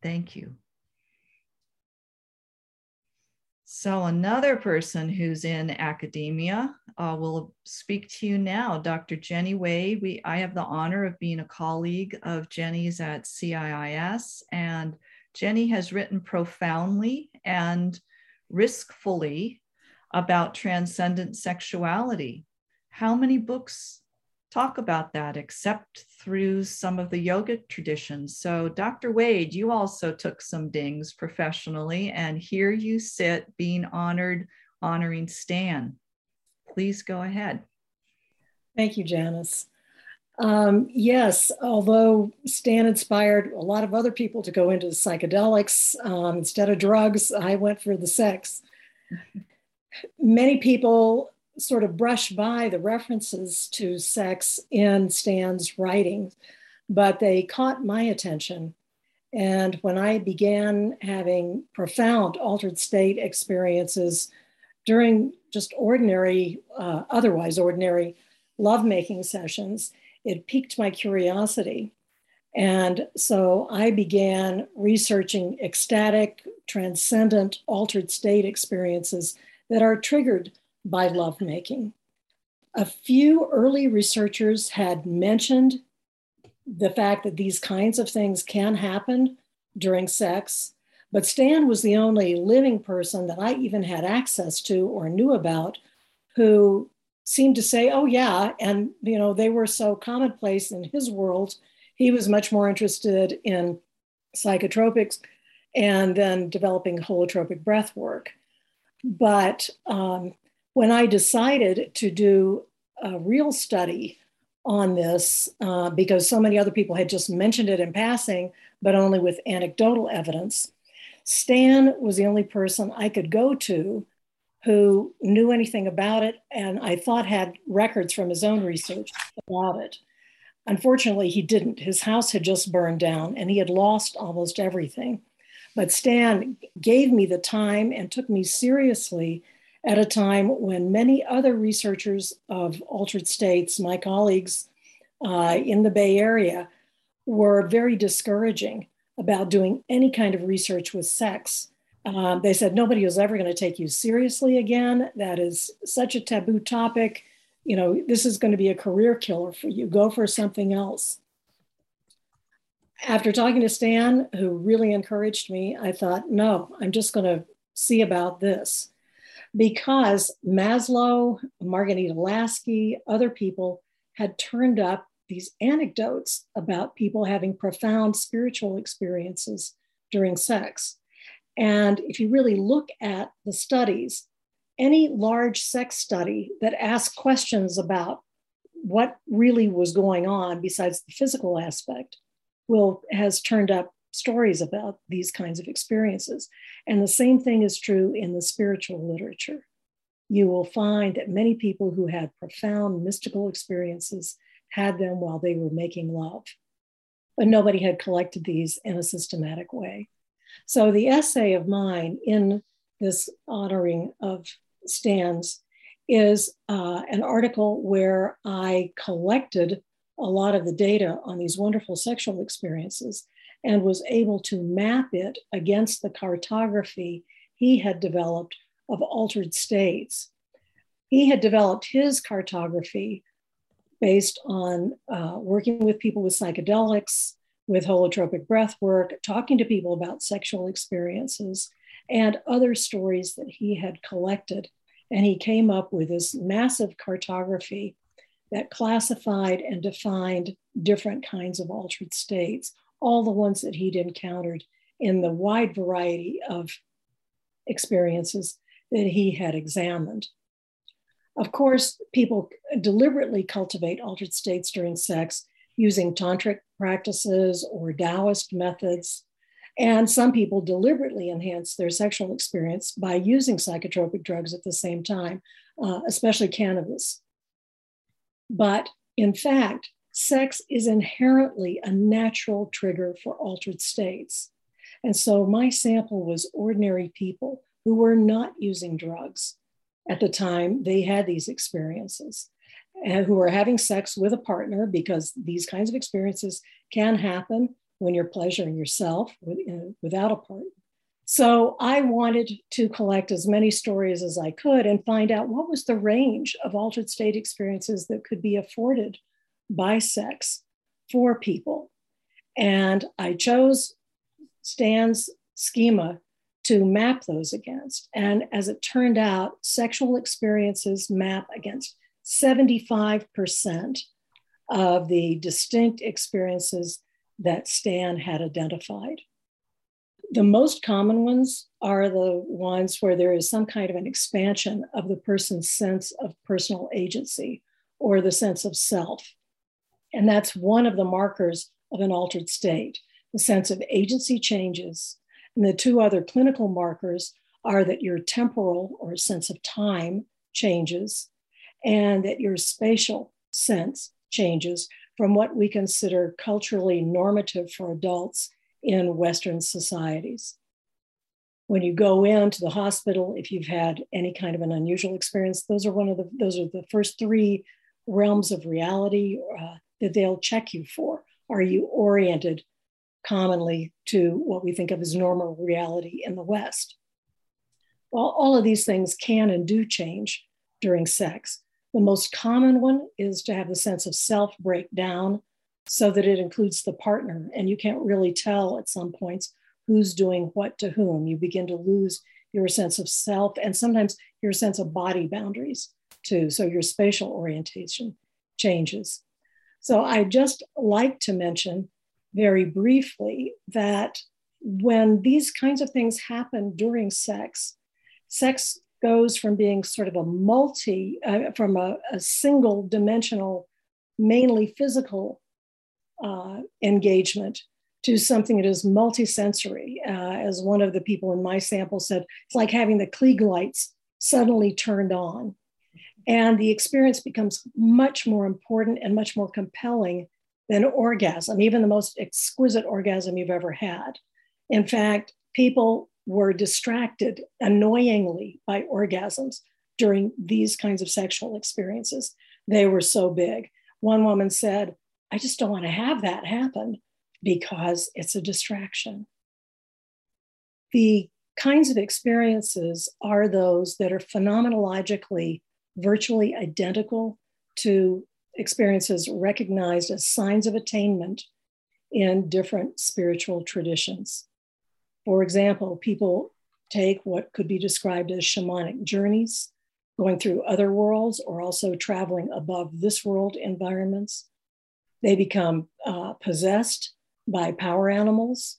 Thank you. So, another person who's in academia uh, will speak to you now, Dr. Jenny Wade. We, I have the honor of being a colleague of Jenny's at CIIS, and Jenny has written profoundly and riskfully about transcendent sexuality. How many books talk about that except through some of the yoga traditions? So, Dr. Wade, you also took some dings professionally, and here you sit being honored, honoring Stan. Please go ahead. Thank you, Janis. Um, yes, although Stan inspired a lot of other people to go into psychedelics um, instead of drugs, I went for the sex. Many people sort of brush by the references to sex in Stan's writings, but they caught my attention. And when I began having profound altered state experiences during just ordinary, uh, otherwise ordinary lovemaking sessions, it piqued my curiosity. And so I began researching ecstatic, transcendent, altered state experiences that are triggered by lovemaking. A few early researchers had mentioned the fact that these kinds of things can happen during sex, but Stan was the only living person that I even had access to or knew about who seemed to say, oh, yeah. And, you know, they were so commonplace in his world. He was much more interested in psychotropics and then developing holotropic breath work. But um, when I decided to do a real study on this, uh, because so many other people had just mentioned it in passing, but only with anecdotal evidence, Stan was the only person I could go to who knew anything about it and I thought had records from his own research about it. Unfortunately, he didn't. His house had just burned down and he had lost almost everything. But Stan gave me the time and took me seriously at a time when many other researchers of altered states, my colleagues uh, in the Bay Area, were very discouraging about doing any kind of research with sex. Um, they said nobody was ever going to take you seriously again. That is such a taboo topic. You know, this is going to be a career killer for you. Go for something else. After talking to Stan, who really encouraged me, I thought, no, I'm just going to see about this because Maslow, Marghanita Laski, other people had turned up these anecdotes about people having profound spiritual experiences during sex. And if you really look at the studies, any large sex study that asks questions about what really was going on besides the physical aspect will has turned up stories about these kinds of experiences. And the same thing is true in the spiritual literature. You will find that many people who had profound mystical experiences had them while they were making love, but nobody had collected these in a systematic way. So the essay of mine in this honoring of Stan's is uh, an article where I collected a lot of the data on these wonderful sexual experiences and was able to map it against the cartography he had developed of altered states. He had developed his cartography based on uh, working with people with psychedelics, with holotropic breath work, talking to people about sexual experiences, and other stories that he had collected. And he came up with this massive cartography that classified and defined different kinds of altered states, all the ones that he'd encountered in the wide variety of experiences that he had examined. Of course, people deliberately cultivate altered states during sex using tantric practices or Taoist methods. And some people deliberately enhance their sexual experience by using psychotropic drugs at the same time, uh, especially cannabis. But in fact, sex is inherently a natural trigger for altered states. And so my sample was ordinary people who were not using drugs at the time they had these experiences and who were having sex with a partner because these kinds of experiences can happen when you're pleasuring yourself eh, without a partner. So I wanted to collect as many stories as I could and find out what was the range of altered state experiences that could be afforded by sex for people. And I chose Stan's schema to map those against. And as it turned out, sexual experiences map against 75% of the distinct experiences that Stan had identified. The most common ones are the ones where there is some kind of an expansion of the person's sense of personal agency or the sense of self. And that's one of the markers of an altered state. The sense of agency changes. And the two other clinical markers are that your temporal or sense of time changes and that your spatial sense changes from what we consider culturally normative for adults in Western societies. When you go into the hospital, if you've had any kind of an unusual experience, those are one of the those are the first three realms of reality uh, that they'll check you for. Are you oriented commonly to what we think of as normal reality in the West? All of these things can and do change during sex. The most common one is to have the sense of self break down so that it includes the partner. And you can't really tell at some points who's doing what to whom. You begin to lose your sense of self and sometimes your sense of body boundaries too. So your spatial orientation changes. So I just like to mention very briefly that when these kinds of things happen during sex, sex goes from being sort of a multi, uh, from a, a, single dimensional, mainly physical uh, engagement to something that is multisensory. Uh, as one of the people in my sample said, it's like having the Klieg lights suddenly turned on. And the experience becomes much more important and much more compelling than orgasm, even the most exquisite orgasm you've ever had. In fact, people were distracted annoyingly by orgasms during these kinds of sexual experiences. They were so big. One woman said, I just don't want to have that happen because it's a distraction. The kinds of experiences are those that are phenomenologically virtually identical to experiences recognized as signs of attainment in different spiritual traditions. For example, people take what could be described as shamanic journeys, going through other worlds or also traveling above this world environments. They become uh, possessed by power animals.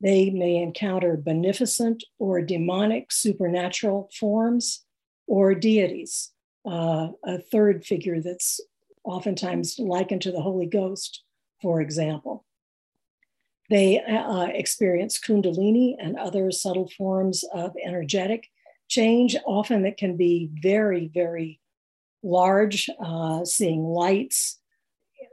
They may encounter beneficent or demonic supernatural forms or deities, uh, a third figure that's oftentimes likened to the Holy Ghost, for example. They uh, experience Kundalini and other subtle forms of energetic change, often that can be very, very large, uh, seeing lights,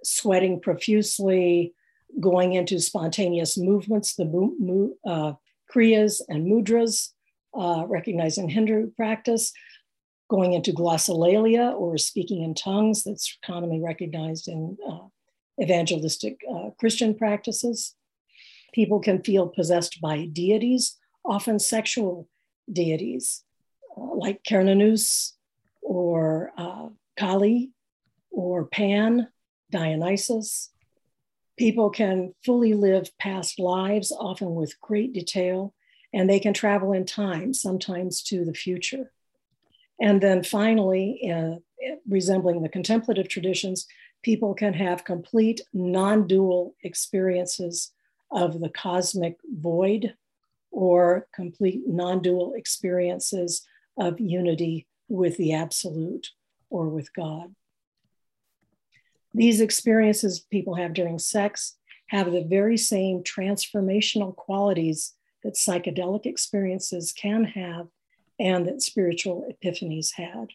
sweating profusely, going into spontaneous movements, the uh, kriyas and mudras, uh, recognized in Hindu practice, going into glossolalia or speaking in tongues, that's commonly recognized in uh, evangelistic uh, Christian practices. People can feel possessed by deities, often sexual deities, uh, like Cernunnos or uh, Kali or Pan, Dionysus. People can fully live past lives, often with great detail, and they can travel in time, sometimes to the future. And then finally, uh, resembling the contemplative traditions, people can have complete non dual experiences of the cosmic void or complete non dual experiences of unity with the absolute or with God. These experiences people have during sex have the very same transformational qualities that psychedelic experiences can have and that spiritual epiphanies had.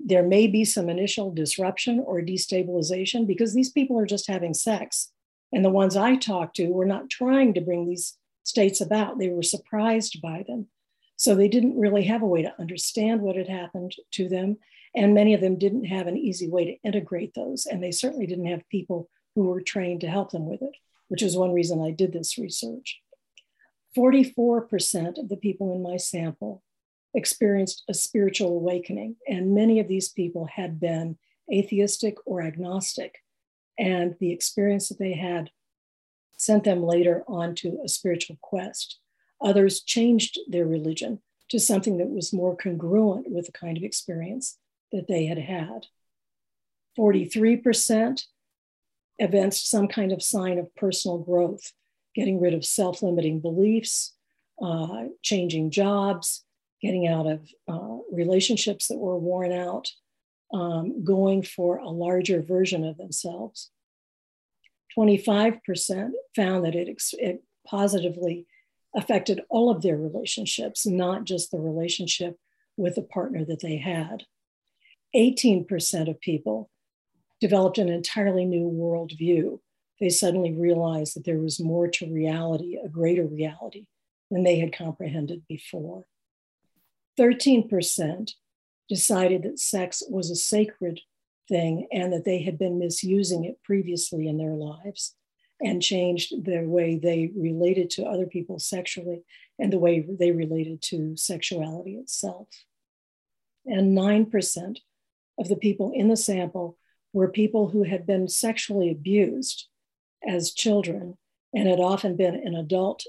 There may be some initial disruption or destabilization because these people are just having sex. And the ones I talked to were not trying to bring these states about, they were surprised by them. So they didn't really have a way to understand what had happened to them. And many of them didn't have an easy way to integrate those. And they certainly didn't have people who were trained to help them with it, which is one reason I did this research. 44% of the people in my sample experienced a spiritual awakening, and many of these people had been atheistic or agnostic. And the experience that they had sent them later onto a spiritual quest. Others changed their religion to something that was more congruent with the kind of experience that they had had. 43% evinced some kind of sign of personal growth, getting rid of self limiting beliefs, uh, changing jobs, getting out of uh, relationships that were worn out, um, going for a larger version of themselves. 25% found that it, it positively affected all of their relationships, not just the relationship with the partner that they had. 18% of people developed an entirely new worldview. They suddenly realized that there was more to reality, a greater reality than they had comprehended before. 13% decided that sex was a sacred thing and that they had been misusing it previously in their lives and changed the way they related to other people sexually and the way they related to sexuality itself. And 9% of the people in the sample were people who had been sexually abused as children and had often been in adult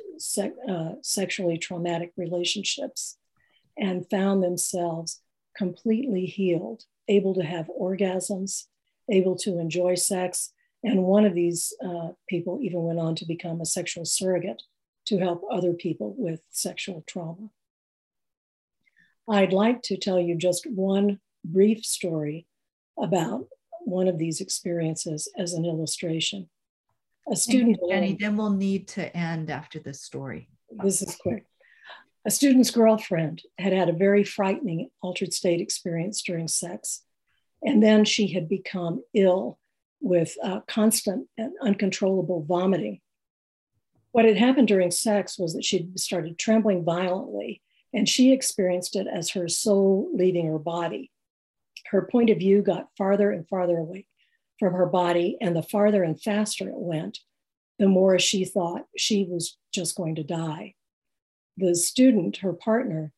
uh, sexually traumatic relationships and found themselves completely healed, able to have orgasms, able to enjoy sex. And one of these uh, people even went on to become a sexual surrogate to help other people with sexual trauma. I'd like to tell you just one brief story about one of these experiences as an illustration. A student, Jenny, then we'll need to end after this story. This is quick. A student's girlfriend had had a very frightening altered state experience during sex. And then she had become ill with uh, constant and uncontrollable vomiting. What had happened during sex was that she started trembling violently, and she experienced it as her soul leaving her body. Her point of view got farther and farther away from her body, and the farther and faster it went, the more she thought she was just going to die the student, her partner,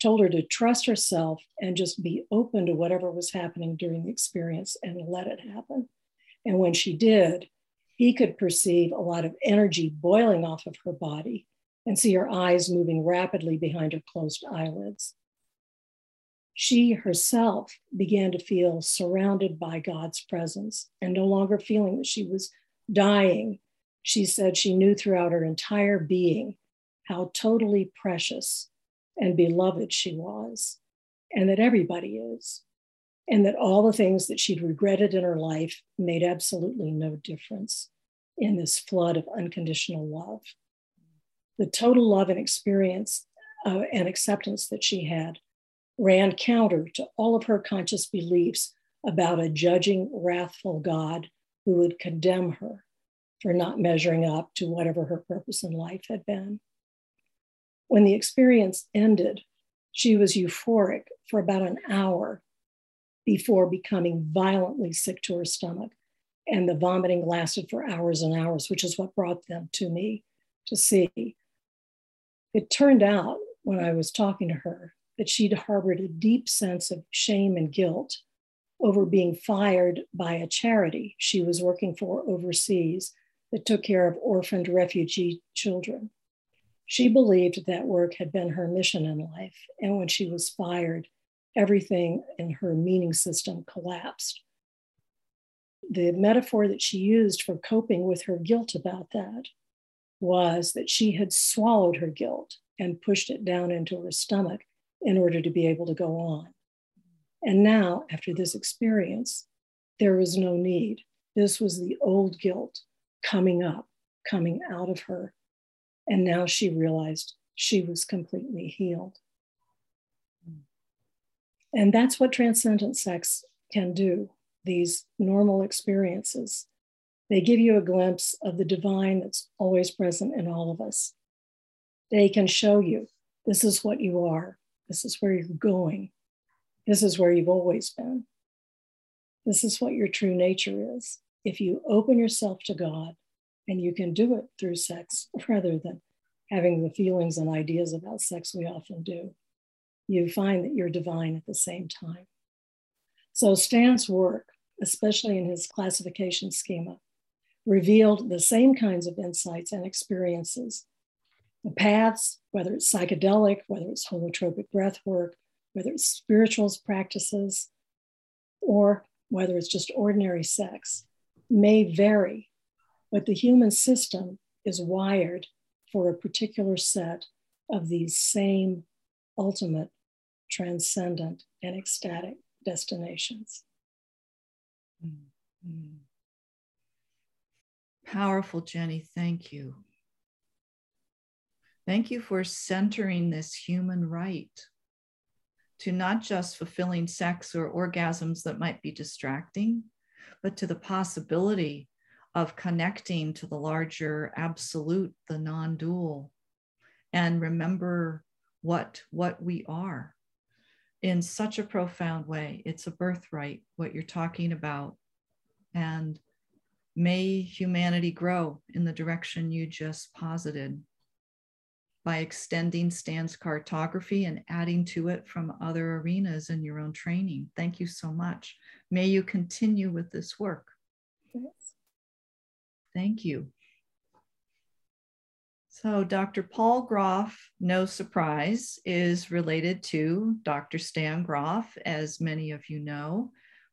told her to trust herself and just be open to whatever was happening during the experience and let it happen. And when she did, he could perceive a lot of energy boiling off of her body and see her eyes moving rapidly behind her closed eyelids. She herself began to feel surrounded by God's presence and no longer feeling that she was dying. She said she knew throughout her entire being how totally precious and beloved she was, and that everybody is, and that all the things that she'd regretted in her life made absolutely no difference in this flood of unconditional love. The total love and experience uh, and acceptance that she had ran counter to all of her conscious beliefs about a judging, wrathful God who would condemn her for not measuring up to whatever her purpose in life had been. When the experience ended, she was euphoric for about an hour before becoming violently sick to her stomach. And the vomiting lasted for hours and hours, which is what brought them to me to see. It turned out when I was talking to her that she'd harbored a deep sense of shame and guilt over being fired by a charity she was working for overseas that took care of orphaned refugee children. She believed that work had been her mission in life. And when she was fired, everything in her meaning system collapsed. The metaphor that she used for coping with her guilt about that was that she had swallowed her guilt and pushed it down into her stomach in order to be able to go on. And now, after this experience, there was no need. This was the old guilt coming up, coming out of her and now she realized she was completely healed. And that's what transcendent sex can do, these normal experiences. They give you a glimpse of the divine that's always present in all of us. They can show you this is what you are, this is where you're going, this is where you've always been. This is what your true nature is. If you open yourself to God, and you can do it through sex rather than having the feelings and ideas about sex we often do. You find that you're divine at the same time. So Stan's work, especially in his classification schema, revealed the same kinds of insights and experiences. The paths, whether it's psychedelic, whether it's holotropic breath work, whether it's spirituals practices, or whether it's just ordinary sex, may vary, but the human system is wired for a particular set of these same ultimate, transcendent, and ecstatic destinations. Mm-hmm. Powerful, Jenny. Thank you. Thank you for centering this human right to not just fulfilling sex or orgasms that might be distracting, but to the possibility of connecting to the larger absolute, the non dual, and remember what, what we are in such a profound way. It's a birthright, what you're talking about. And may humanity grow in the direction you just posited by extending Stan's cartography and adding to it from other arenas in your own training. Thank you so much. May you continue with this work. Yes. Thank you. So, Dr. Paul Grof, no surprise, is related to Dr. Stan Grof, as many of you know.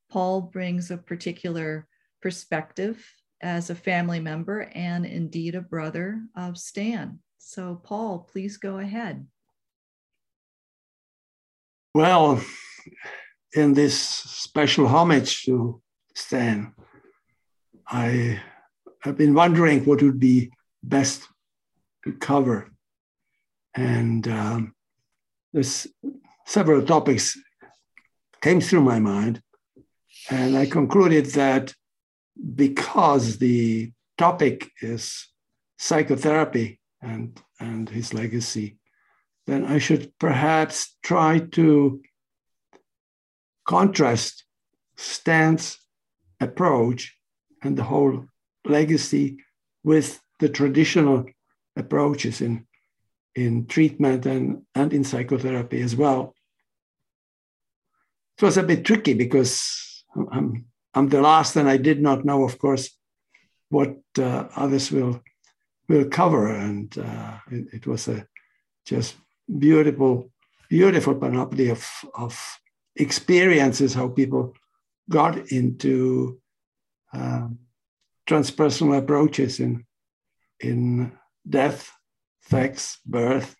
Paul brings a particular perspective as a family member and indeed a brother of Stan. So, Paul, please go ahead. Well, in this special homage to Stan, I have been wondering what would be best to cover. And um, there's several topics came through my mind. And I concluded that because the topic is psychotherapy, and, and his legacy, then I should perhaps try to contrast Stan's approach and the whole legacy with the traditional approaches in, in treatment and, and in psychotherapy as well. It was a bit tricky because I'm, I'm the last and I did not know, of course, what uh, others will will cover. And uh, it, it, was a just beautiful, beautiful panoply of, of experiences, how people got into um, transpersonal approaches in, in death, sex, birth.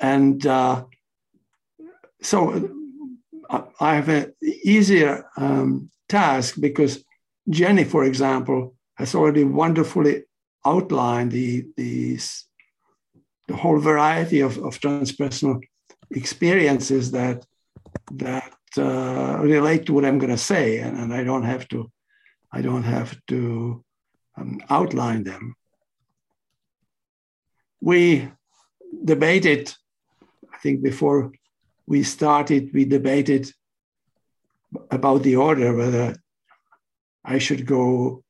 And uh, so uh, I have an easier um, task because Jenny, for example, has already wonderfully outlined the, the, the whole variety of, of transpersonal experiences that, that uh, relate to what I'm going to say, and, and, I don't have to, I don't have to um, outline them. We debated, I think before we started, we debated about the order whether I should go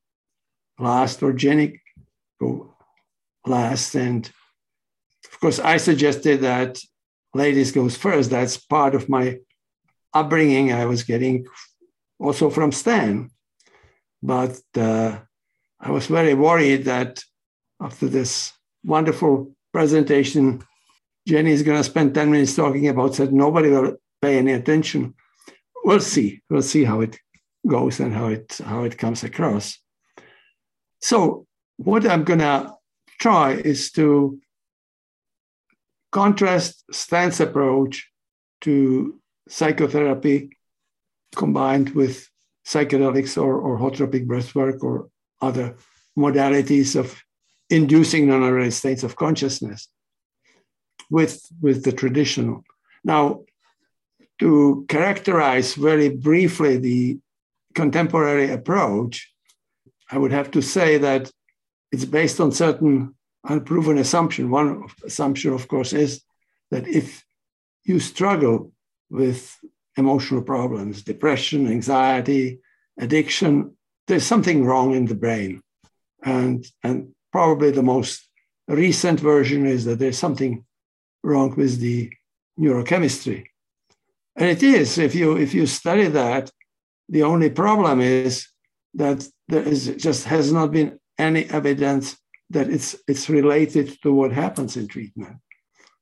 last or Jenny go last. And of course, I suggested that ladies goes first. That's part of my upbringing. I was getting also from Stan, but uh, I was very worried that after this wonderful presentation, Jenny is going to spend 10 minutes talking about that nobody will pay any attention. We'll see. We'll see how it goes and how it how it comes across. So what I'm going to try is to contrast Stan's approach to psychotherapy combined with psychedelics or, or holotropic breathwork or other modalities of inducing non-awareness states of consciousness with, with the traditional. Now, to characterize very briefly the contemporary approach, I would have to say that it's based on certain unproven assumption. One assumption, of course, is that if you struggle with emotional problems, depression, anxiety, addiction, there's something wrong in the brain. And, and probably the most recent version is that there's something wrong with the neurochemistry. And it is, if you if you study that, the only problem is that there is just has not been any evidence that it's it's related to what happens in treatment.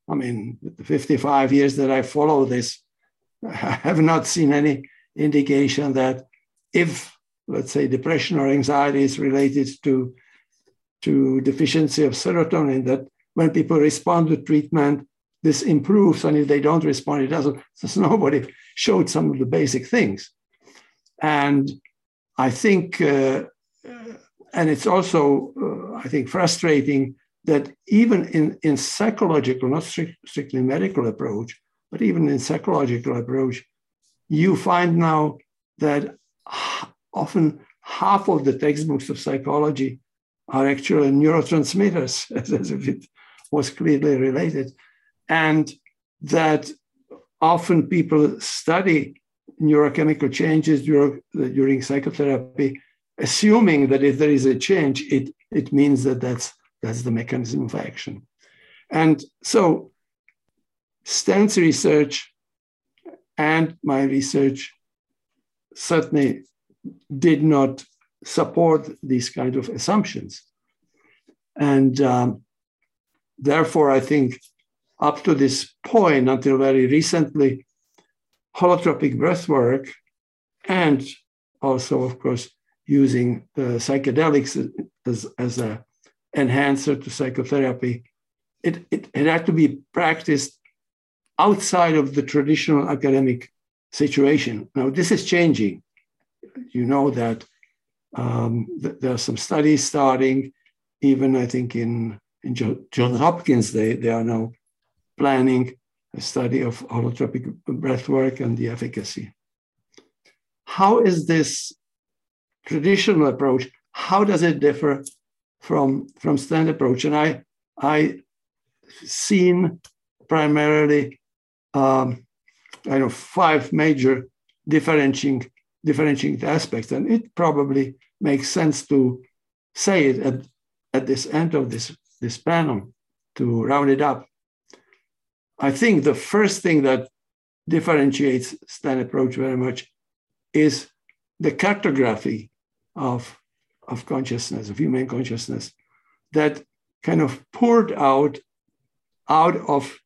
I mean, the 55 years that I follow this, have not seen any indication that if, let's say, depression or anxiety is related to, to deficiency of serotonin, that when people respond to treatment, this improves, and if they don't respond, it doesn't. So nobody showed some of the basic things. And I think, uh, and it's also, uh, I think, frustrating that even in, in psychological, not strict, strictly medical approach, but even in psychological approach, you find now that often half of the textbooks of psychology are actually neurotransmitters, as if it was clearly related. And that often people study neurochemical changes during, during psychotherapy, assuming that if there is a change, it, it means that that's, that's the mechanism of action. And so Stan's research and my research certainly did not support these kind of assumptions. And um, therefore, I think up to this point, until very recently, holotropic breathwork and also, of course, using the psychedelics as, as an enhancer to psychotherapy, it, it, it had to be practiced outside of the traditional academic situation. Now, this is changing. You know that um, th- there are some studies starting, even I think in, in Johns Hopkins, they, they are now planning a study of holotropic breathwork and the efficacy. How is this traditional approach, how does it differ from, from standard approach? And I, I seen primarily um, I know five major differentiating differentiating aspects, and it probably makes sense to say it at, at this end of this, this panel to round it up. I think the first thing that differentiates Stan approach very much is the cartography of, of consciousness, of human consciousness, that kind of poured out out of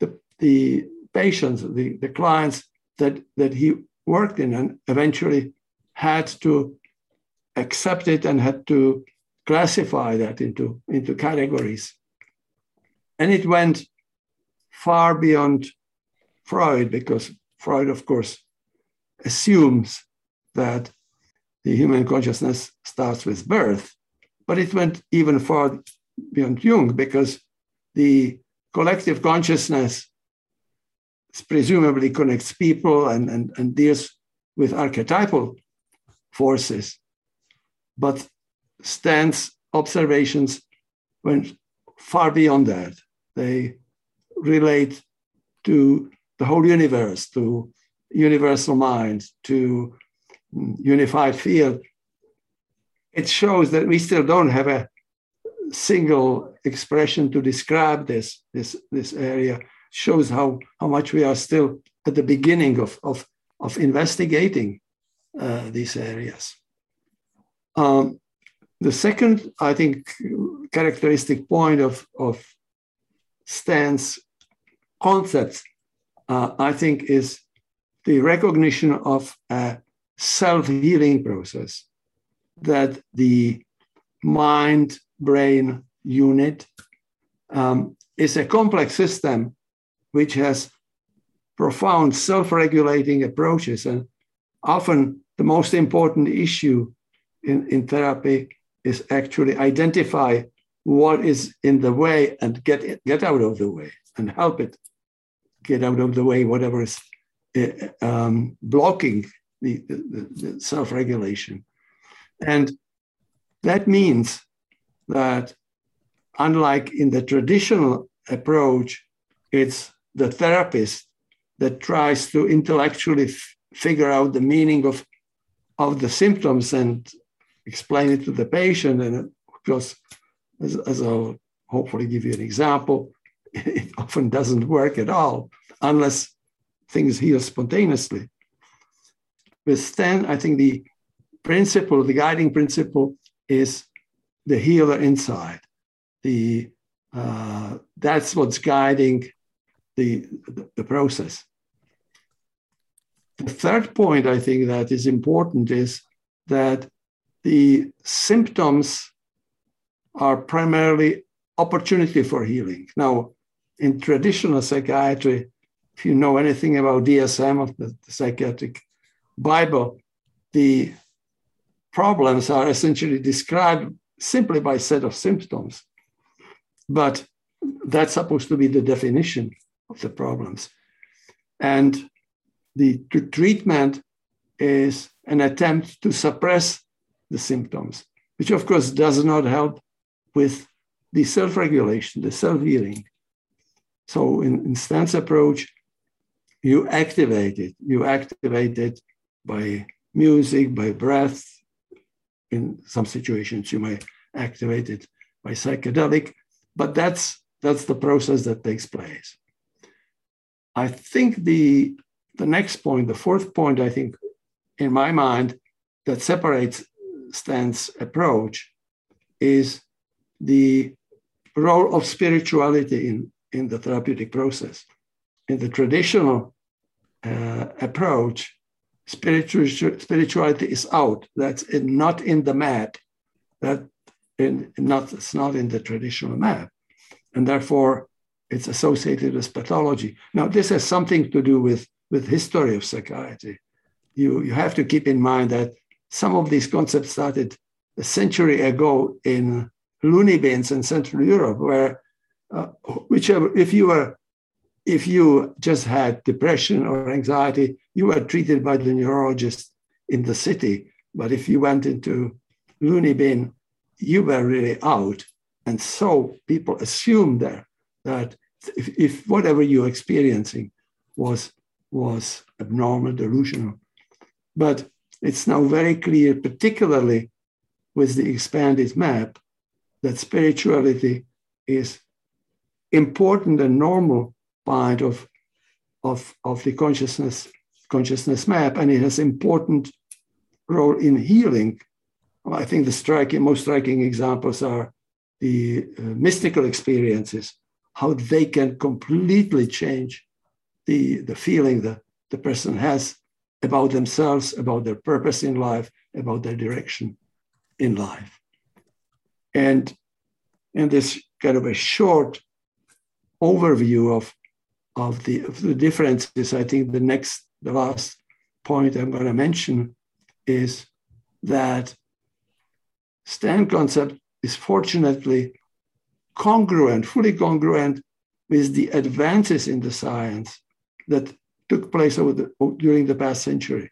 the, the patients, the, the clients that, that he worked in, and eventually had to accept it and had to classify that into, into categories. And it went far beyond Freud, because Freud, of course, assumes that the human consciousness starts with birth, but it went even far beyond Jung because the collective consciousness presumably connects people and, and, and deals with archetypal forces. But Stan's observations went far beyond that. They relate to the whole universe, to universal mind, to unified field. It shows that we still don't have a single expression to describe this, this, this area shows how, how much we are still at the beginning of, of, of investigating uh, these areas. Um, the second, I think, characteristic point of, of Stan's concepts, uh, I think, is the recognition of a self healing process that the mind brain unit um, is a complex system which has profound self regulating approaches. And often the most important issue in, in therapy is actually identify what is in the way and get, it, get out of the way and help it get out of the way, whatever is uh, um, blocking the, the, the self regulation. And that means that, unlike in the traditional approach, it's the therapist that tries to intellectually figure out the meaning of, of the symptoms and explain it to the patient. And of course, as, as I'll hopefully give you an example. It often doesn't work at all unless things heal spontaneously. With Stan, I think the principle, the guiding principle is the healer inside. The uh, that's what's guiding the, the, process. The third point I think that is important is that the symptoms are primarily opportunity for healing. Now, in traditional psychiatry, if you know anything about DSM the, the psychiatric Bible, the problems are essentially described simply by set of symptoms. But that's supposed to be the definition of the problems. And the treatment is an attempt to suppress the symptoms, which of course does not help with the self regulation, the self healing. So, in, in Stan's approach, you activate it. You activate it by music, by breath. In some situations, you may activate it by psychedelic, but that's that's the process that takes place. I think the the next point, the fourth point, I think, in my mind, that separates Stan's approach is the role of spirituality in, in the therapeutic process. In the traditional uh, approach, spiritual, spirituality is out. That's not in the map. That in, not, it's not in the traditional map. And therefore, it's associated with pathology. Now, this has something to do with, with history of psychiatry. You, you have to keep in mind that some of these concepts started a century ago in loony bins in Central Europe, where uh, whichever, if you were, if you just had depression or anxiety, you were treated by the neurologist in the city. But if you went into loony bin, you were really out. And so people assumed there that if, if whatever you're experiencing was, was abnormal, delusional. But it's now very clear, particularly with the expanded map, that spirituality is important and normal part of, of, of the consciousness, consciousness map, and it has important role in healing. I think the striking, most striking examples are the uh, mystical experiences, how they can completely change the, the feeling that the person has about themselves, about their purpose in life, about their direction in life. And in this kind of a short overview of, of, the, of the differences, I think the next, the last point I'm going to mention is that Stan concept is fortunately congruent, fully congruent with the advances in the science that took place over the, during the past century.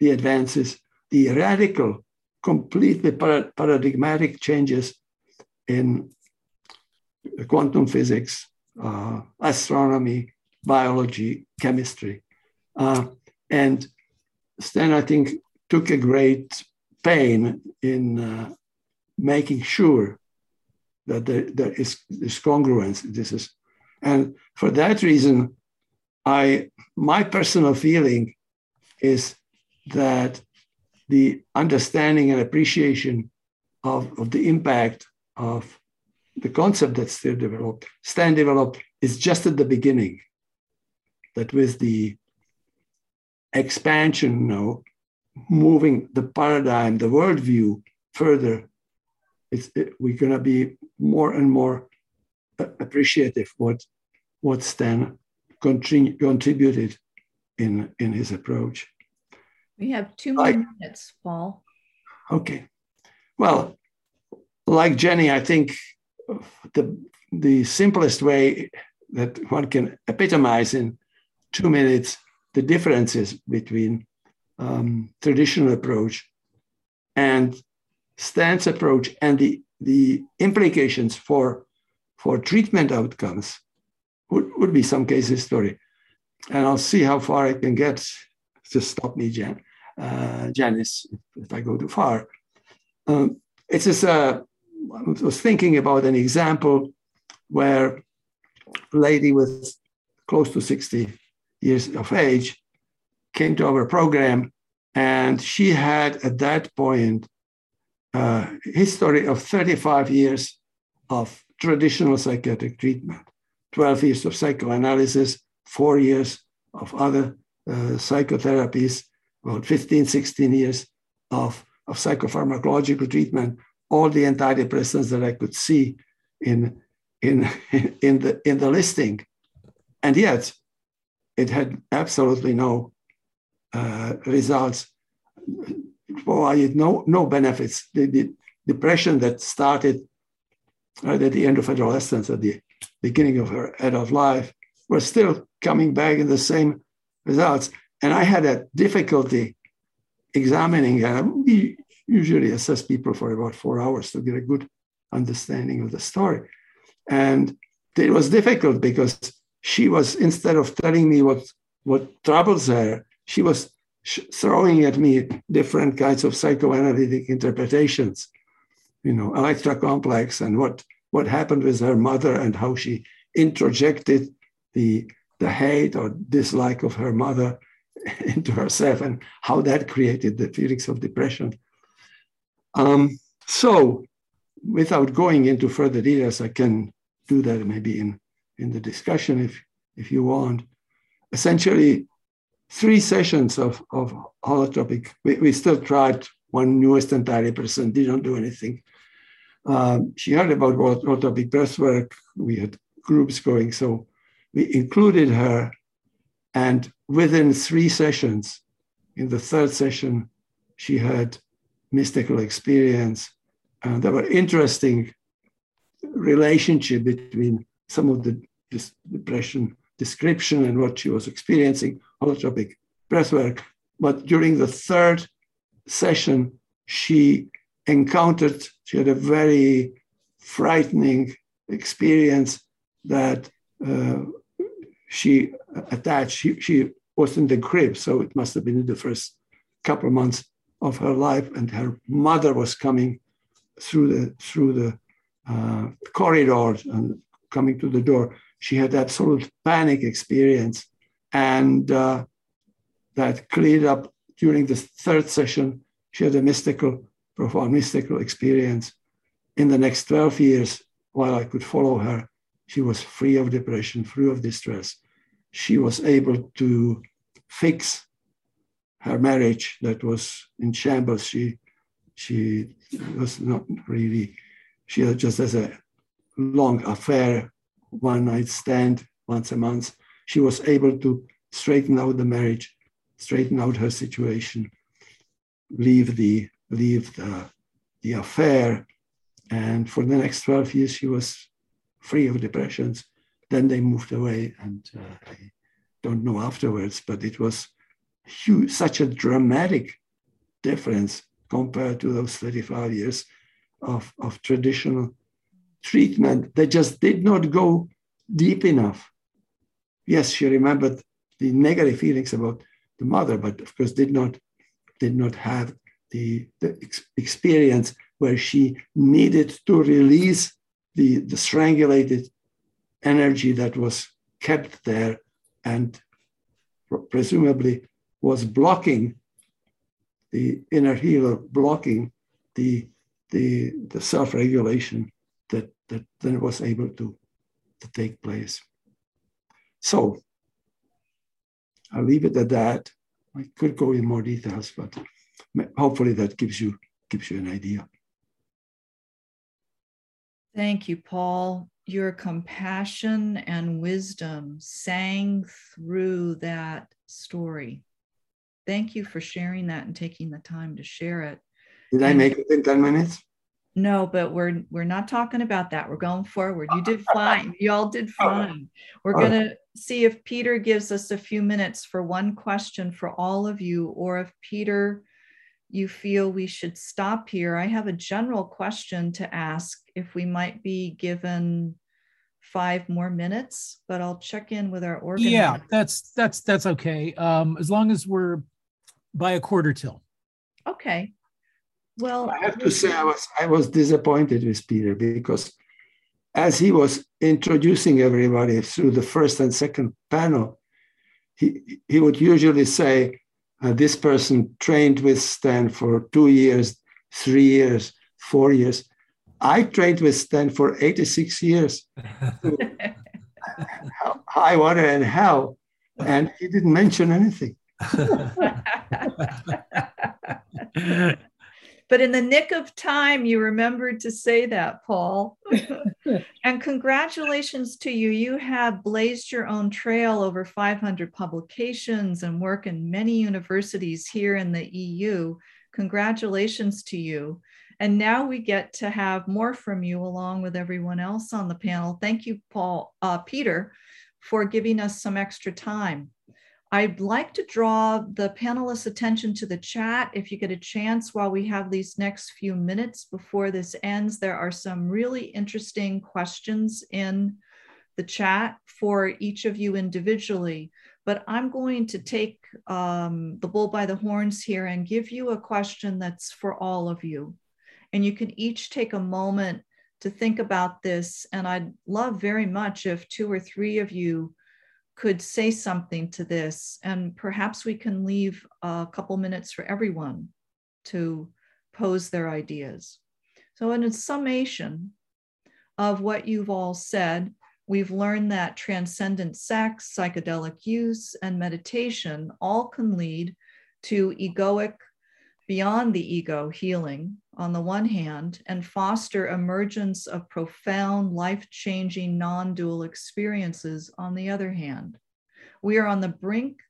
The advances, the radical, completely paradigmatic changes in quantum physics, uh, astronomy, biology, chemistry. Uh, and Stan, I think, took a great pain in uh, making sure that there, there is this congruence. This is, and for that reason, I my personal feeling is that the understanding and appreciation of, of the impact of the concept that's still developed, Stan developed, is just at the beginning. That with the expansion, you moving the paradigm, the worldview further, it, we're going to be more and more appreciative what what Stan contributed in in his approach. We have two more minutes, Paul. Okay. Well, like Jenny, I think the the simplest way that one can epitomize in two minutes the differences between um, traditional approach and Stan's approach and the, the implications for, for treatment outcomes would, would be some case history. And I'll see how far I can get. Just stop me, Jan, uh, Janis, if, if, I go too far. Um, it's just uh, I was thinking about an example where a lady with close to 60 years of age came to our program and she had at that point history of 35 years of traditional psychiatric treatment 12 years of psychoanalysis four years of other uh, psychotherapies about 15 16 years of, of psychopharmacological treatment all the antidepressants that i could see in in in the in the listing. And yet it had absolutely no uh, results, provided no, no benefits. The, the, depression that started right at the end of adolescence, at the beginning of her adult life, was still coming back in the same results. And I had a difficulty examining, and we usually assess people for about four hours to get a good understanding of the story. And it was difficult because she was, instead of telling me what, what troubles her, she was throwing at me different kinds of psychoanalytic interpretations, you know, Electra complex and what, what happened with her mother and how she introjected the, the hate or dislike of her mother into herself and how that created the feelings of depression. Um, so, without going into further details, I can do that maybe in, in the discussion if, if you want. Essentially, three sessions of, of holotropic. We, we still tried one newest person, didn't do anything. Um, she heard about holotropic breath work. We had groups going, so we included her. And within three sessions, in the third session, she had mystical experience. And there were interesting relationship between some of the depression description and what she was experiencing, holotropic breathwork. But during the third session, she encountered, she had a very frightening experience that uh, she attached. She, she was in the crib, so it must have been in the first couple of months of her life, and her mother was coming through the through the uh, corridor and coming to the door she had absolute panic experience. And uh, that cleared up during the third session. She had a mystical, profound mystical experience. In the next 12 years, while I could follow her, she was free of depression, free of distress. She was able to fix her marriage that was in shambles. She, she was not really, she had just as a long affair one night stand once a month, she was able to straighten out the marriage, straighten out her situation, leave the leave the, the affair. And for the next 12 years, she was free of depressions. Then they moved away, and uh, I don't know afterwards, but it was huge, such a dramatic difference compared to those 35 years of, of traditional treatment that just did not go deep enough. Yes, she remembered the negative feelings about the mother, but of course did not did not have the, the ex- experience where she needed to release the, the strangulated energy that was kept there and presumably was blocking the inner healer, blocking the, the, the self-regulation that, that then was able to, to take place. So I'll leave it at that. I could go in more details, but hopefully that gives you gives you an idea. Thank you, Paul. Your compassion and wisdom sang through that story. Thank you for sharing that and taking the time to share it. Did I make it in 10 minutes? No, but we're we're not talking about that. We're going forward. You did fine. You all did fine. We're going to see if Peter gives us a few minutes for one question for all of you, or if Peter, you feel we should stop here. I have a general question to ask if we might be given five more minutes, but I'll check in with our organizer. Yeah, that's that's that's okay. Um, as long as we're by a quarter till. Okay Well, I have to say I was I was disappointed with Peter because as he was introducing everybody through the first and second panel, he, he would usually say, uh, this person trained with Stan for two years, three years, four years. I trained with Stan for 86 years. high water and hell. And he didn't mention anything. But in the nick of time, you remembered to say that, Paul. and congratulations to you. You have blazed your own trail over 500 publications and work in many universities here in the EU. Congratulations to you. And now we get to have more from you along with everyone else on the panel. Thank you, Paul, uh, Peter, for giving us some extra time. I'd like to draw the panelists' attention to the chat. If you get a chance while we have these next few minutes before this ends, there are some really interesting questions in the chat for each of you individually. But I'm going to take um, the bull by the horns here and give you a question that's for all of you. And you can each take a moment to think about this. And I'd love very much if two or three of you could say something to this, and perhaps we can leave a couple minutes for everyone to pose their ideas. So, in a summation of what you've all said, we've learned that transcendent sex, psychedelic use, and meditation all can lead to egoic, beyond the ego healing on the one hand, and foster emergence of profound, life changing, non dual experiences on the other hand. We are on the brink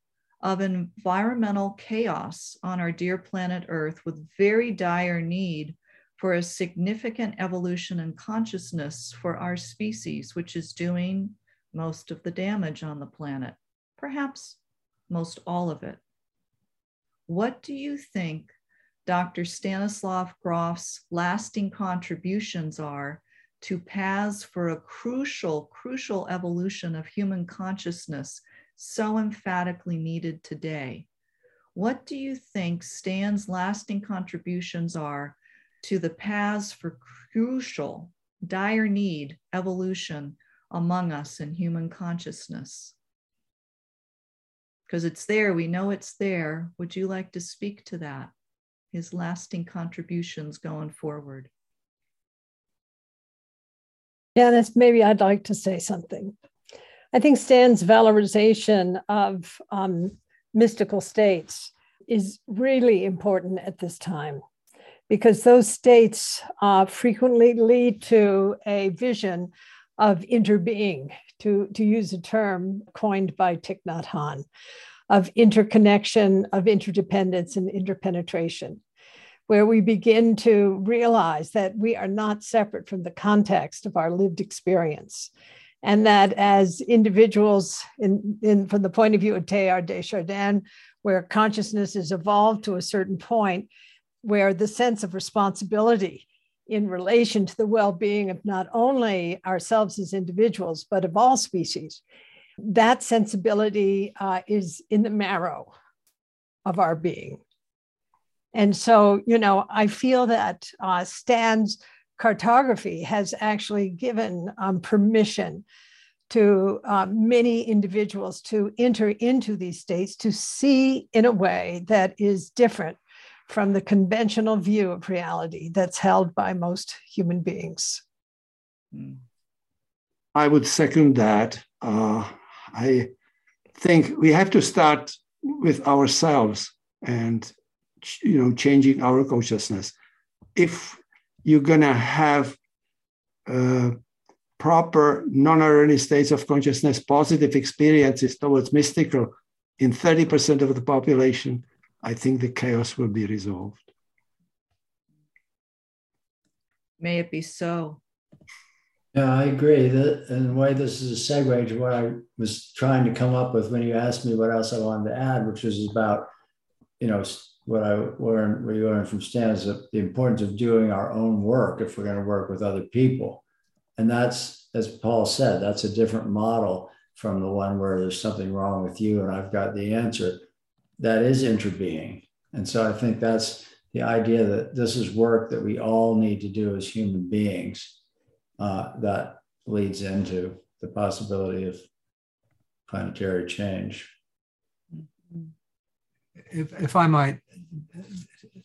of environmental chaos on our dear planet Earth with very dire need for a significant evolution in consciousness for our species, which is doing most of the damage on the planet, perhaps most all of it. What do you think Dr. Stanislav Grof's lasting contributions are to paths for a crucial, crucial evolution of human consciousness so emphatically needed today. What do you think Stan's lasting contributions are to the paths for crucial, dire need evolution among us in human consciousness? Because it's there, we know it's there. Would you like to speak to that? His lasting contributions going forward. Janis, maybe I'd like to say something. I think Stan's valorization of um, mystical states is really important at this time because those states uh, frequently lead to a vision of interbeing, to, to use a term coined by Thich Nhat Hanh of interconnection, of interdependence, and interpenetration, where we begin to realize that we are not separate from the context of our lived experience. And that as individuals, in, in, from the point of view of Teilhard de Chardin, where consciousness is evolved to a certain point, where the sense of responsibility in relation to the well being of not only ourselves as individuals, but of all species that sensibility uh, is in the marrow of our being. And so, you know, I feel that uh, Stan's cartography has actually given um, permission to uh, many individuals to enter into these states to see in a way that is different from the conventional view of reality that's held by most human beings. I would second that. Uh, I think we have to start with ourselves and you know changing our consciousness. If you're gonna have uh, proper non-ordinary states of consciousness, positive experiences towards mystical in 30% of the population, I think the chaos will be resolved. May it be so. Yeah, I agree. That, and the way this is a segue to what I was trying to come up with when you asked me what else I wanted to add, which was about, you know, what I learned, what you learned from Stan is the importance of doing our own work if we're going to work with other people. And that's, as Paul said, that's a different model from the one where there's something wrong with you and I've got the answer. That is interbeing. And so I think that's the idea that this is work that we all need to do as human beings, uh, that leads into the possibility of planetary change. If, if I might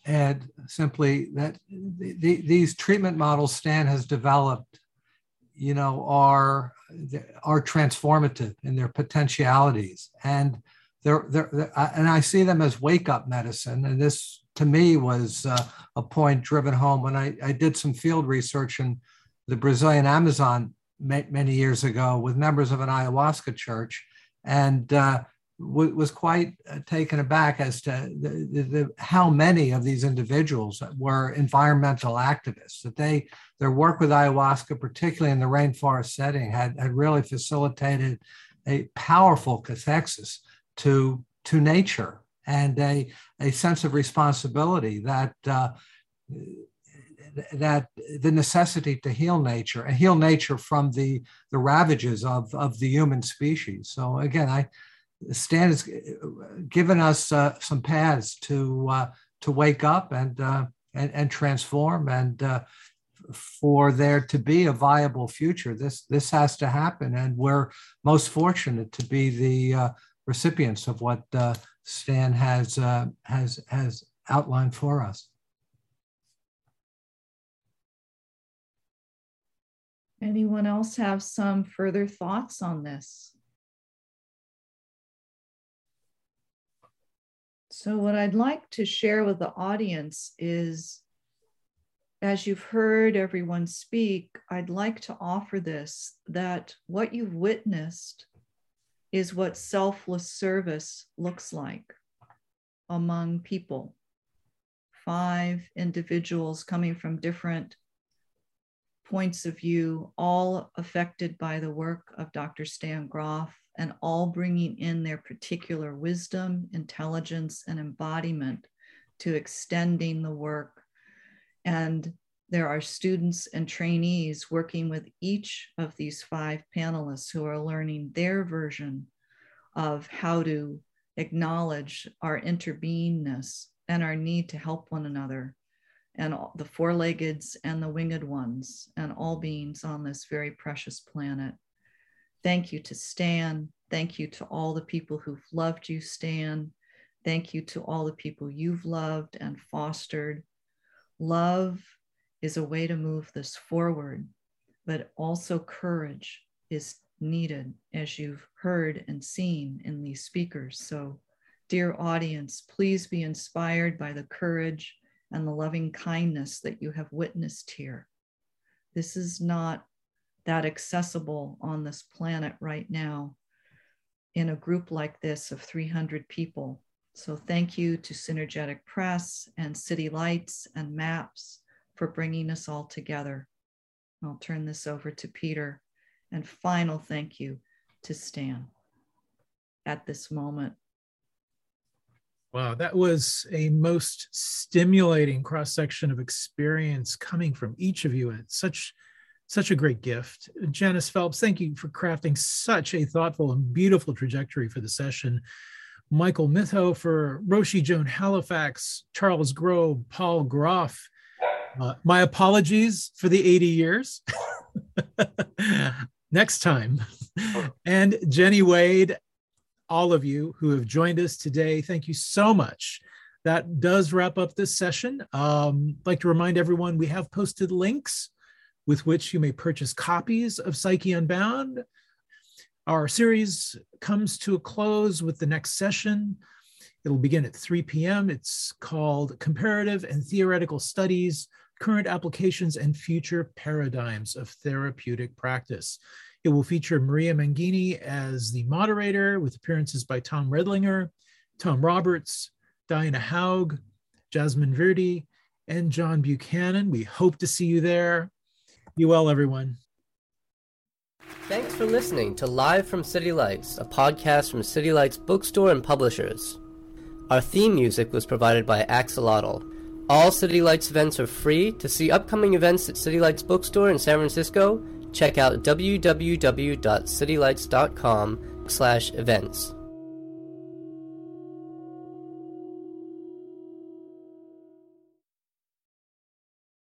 add simply that the, the, these treatment models Stan has developed, you know, are are transformative in their potentialities, and they're, they're, they're and I see them as wake up medicine. And this, to me, was uh, a point driven home when I, I did some field research in the Brazilian Amazon many years ago with members of an ayahuasca church, and uh, was quite uh, taken aback as to the, the, the, how many of these individuals were environmental activists. That they their work with ayahuasca, particularly in the rainforest setting, had had really facilitated a powerful cathexis to to nature and a a sense of responsibility that. Uh, that the necessity to heal nature and heal nature from the the ravages of of the human species. So again, I Stan has given us uh, some paths to uh, to wake up and uh, and, and transform and uh, for there to be a viable future. This this has to happen, and we're most fortunate to be the uh, recipients of what uh, Stan has has has outlined for us. Anyone else have some further thoughts on this? So, what I'd like to share with the audience is as you've heard everyone speak, I'd like to offer this that what you've witnessed is what selfless service looks like among people. Five individuals coming from different points of view, all affected by the work of Dr. Stan Grof, and all bringing in their particular wisdom, intelligence, and embodiment to extending the work. And there are students and trainees working with each of these five panelists who are learning their version of how to acknowledge our interbeingness and our need to help one another and the four leggeds and the winged ones, and all beings on this very precious planet. Thank you to Stan. Thank you to all the people who've loved you, Stan. Thank you to all the people you've loved and fostered. Love is a way to move this forward, but also courage is needed, as you've heard and seen in these speakers. So, dear audience, please be inspired by the courage and the loving kindness that you have witnessed here. This is not that accessible on this planet right now in a group like this of 300 people. So thank you to Synergetic Press and City Lights and MAPS for bringing us all together. I'll turn this over to Peter. And final thank you to Stan at this moment Wow, that was a most stimulating cross section of experience coming from each of you, and such such a great gift. Janis Phelps, thank you for crafting such a thoughtful and beautiful trajectory for the session. Michael Mithoefer Roshi Joan Halifax, Charles Grob, Paul Grof. Uh, my apologies for the 80 years. Next time. And Jenny Wade all of you who have joined us today. Thank you so much. That does wrap up this session. Um, I'd like to remind everyone we have posted links with which you may purchase copies of Psyche Unbound. Our series comes to a close with the next session. It'll begin at 3 p.m. It's called Comparative and Theoretical Studies Current Applications and Future Paradigms of Therapeutic Practice. It will feature Maria Mangini as the moderator with appearances by Tom Riedlinger, Tom Roberts, Diana Haug, Jasmine Verdi, and John Buchanan. We hope to see you there. Be well, everyone. Thanks for listening to Live from City Lights, a podcast from City Lights Bookstore and Publishers. Our theme music was provided by Axolotl. All City Lights events are free. To see upcoming events at City Lights Bookstore in San Francisco, check out www.citylights.com slash events.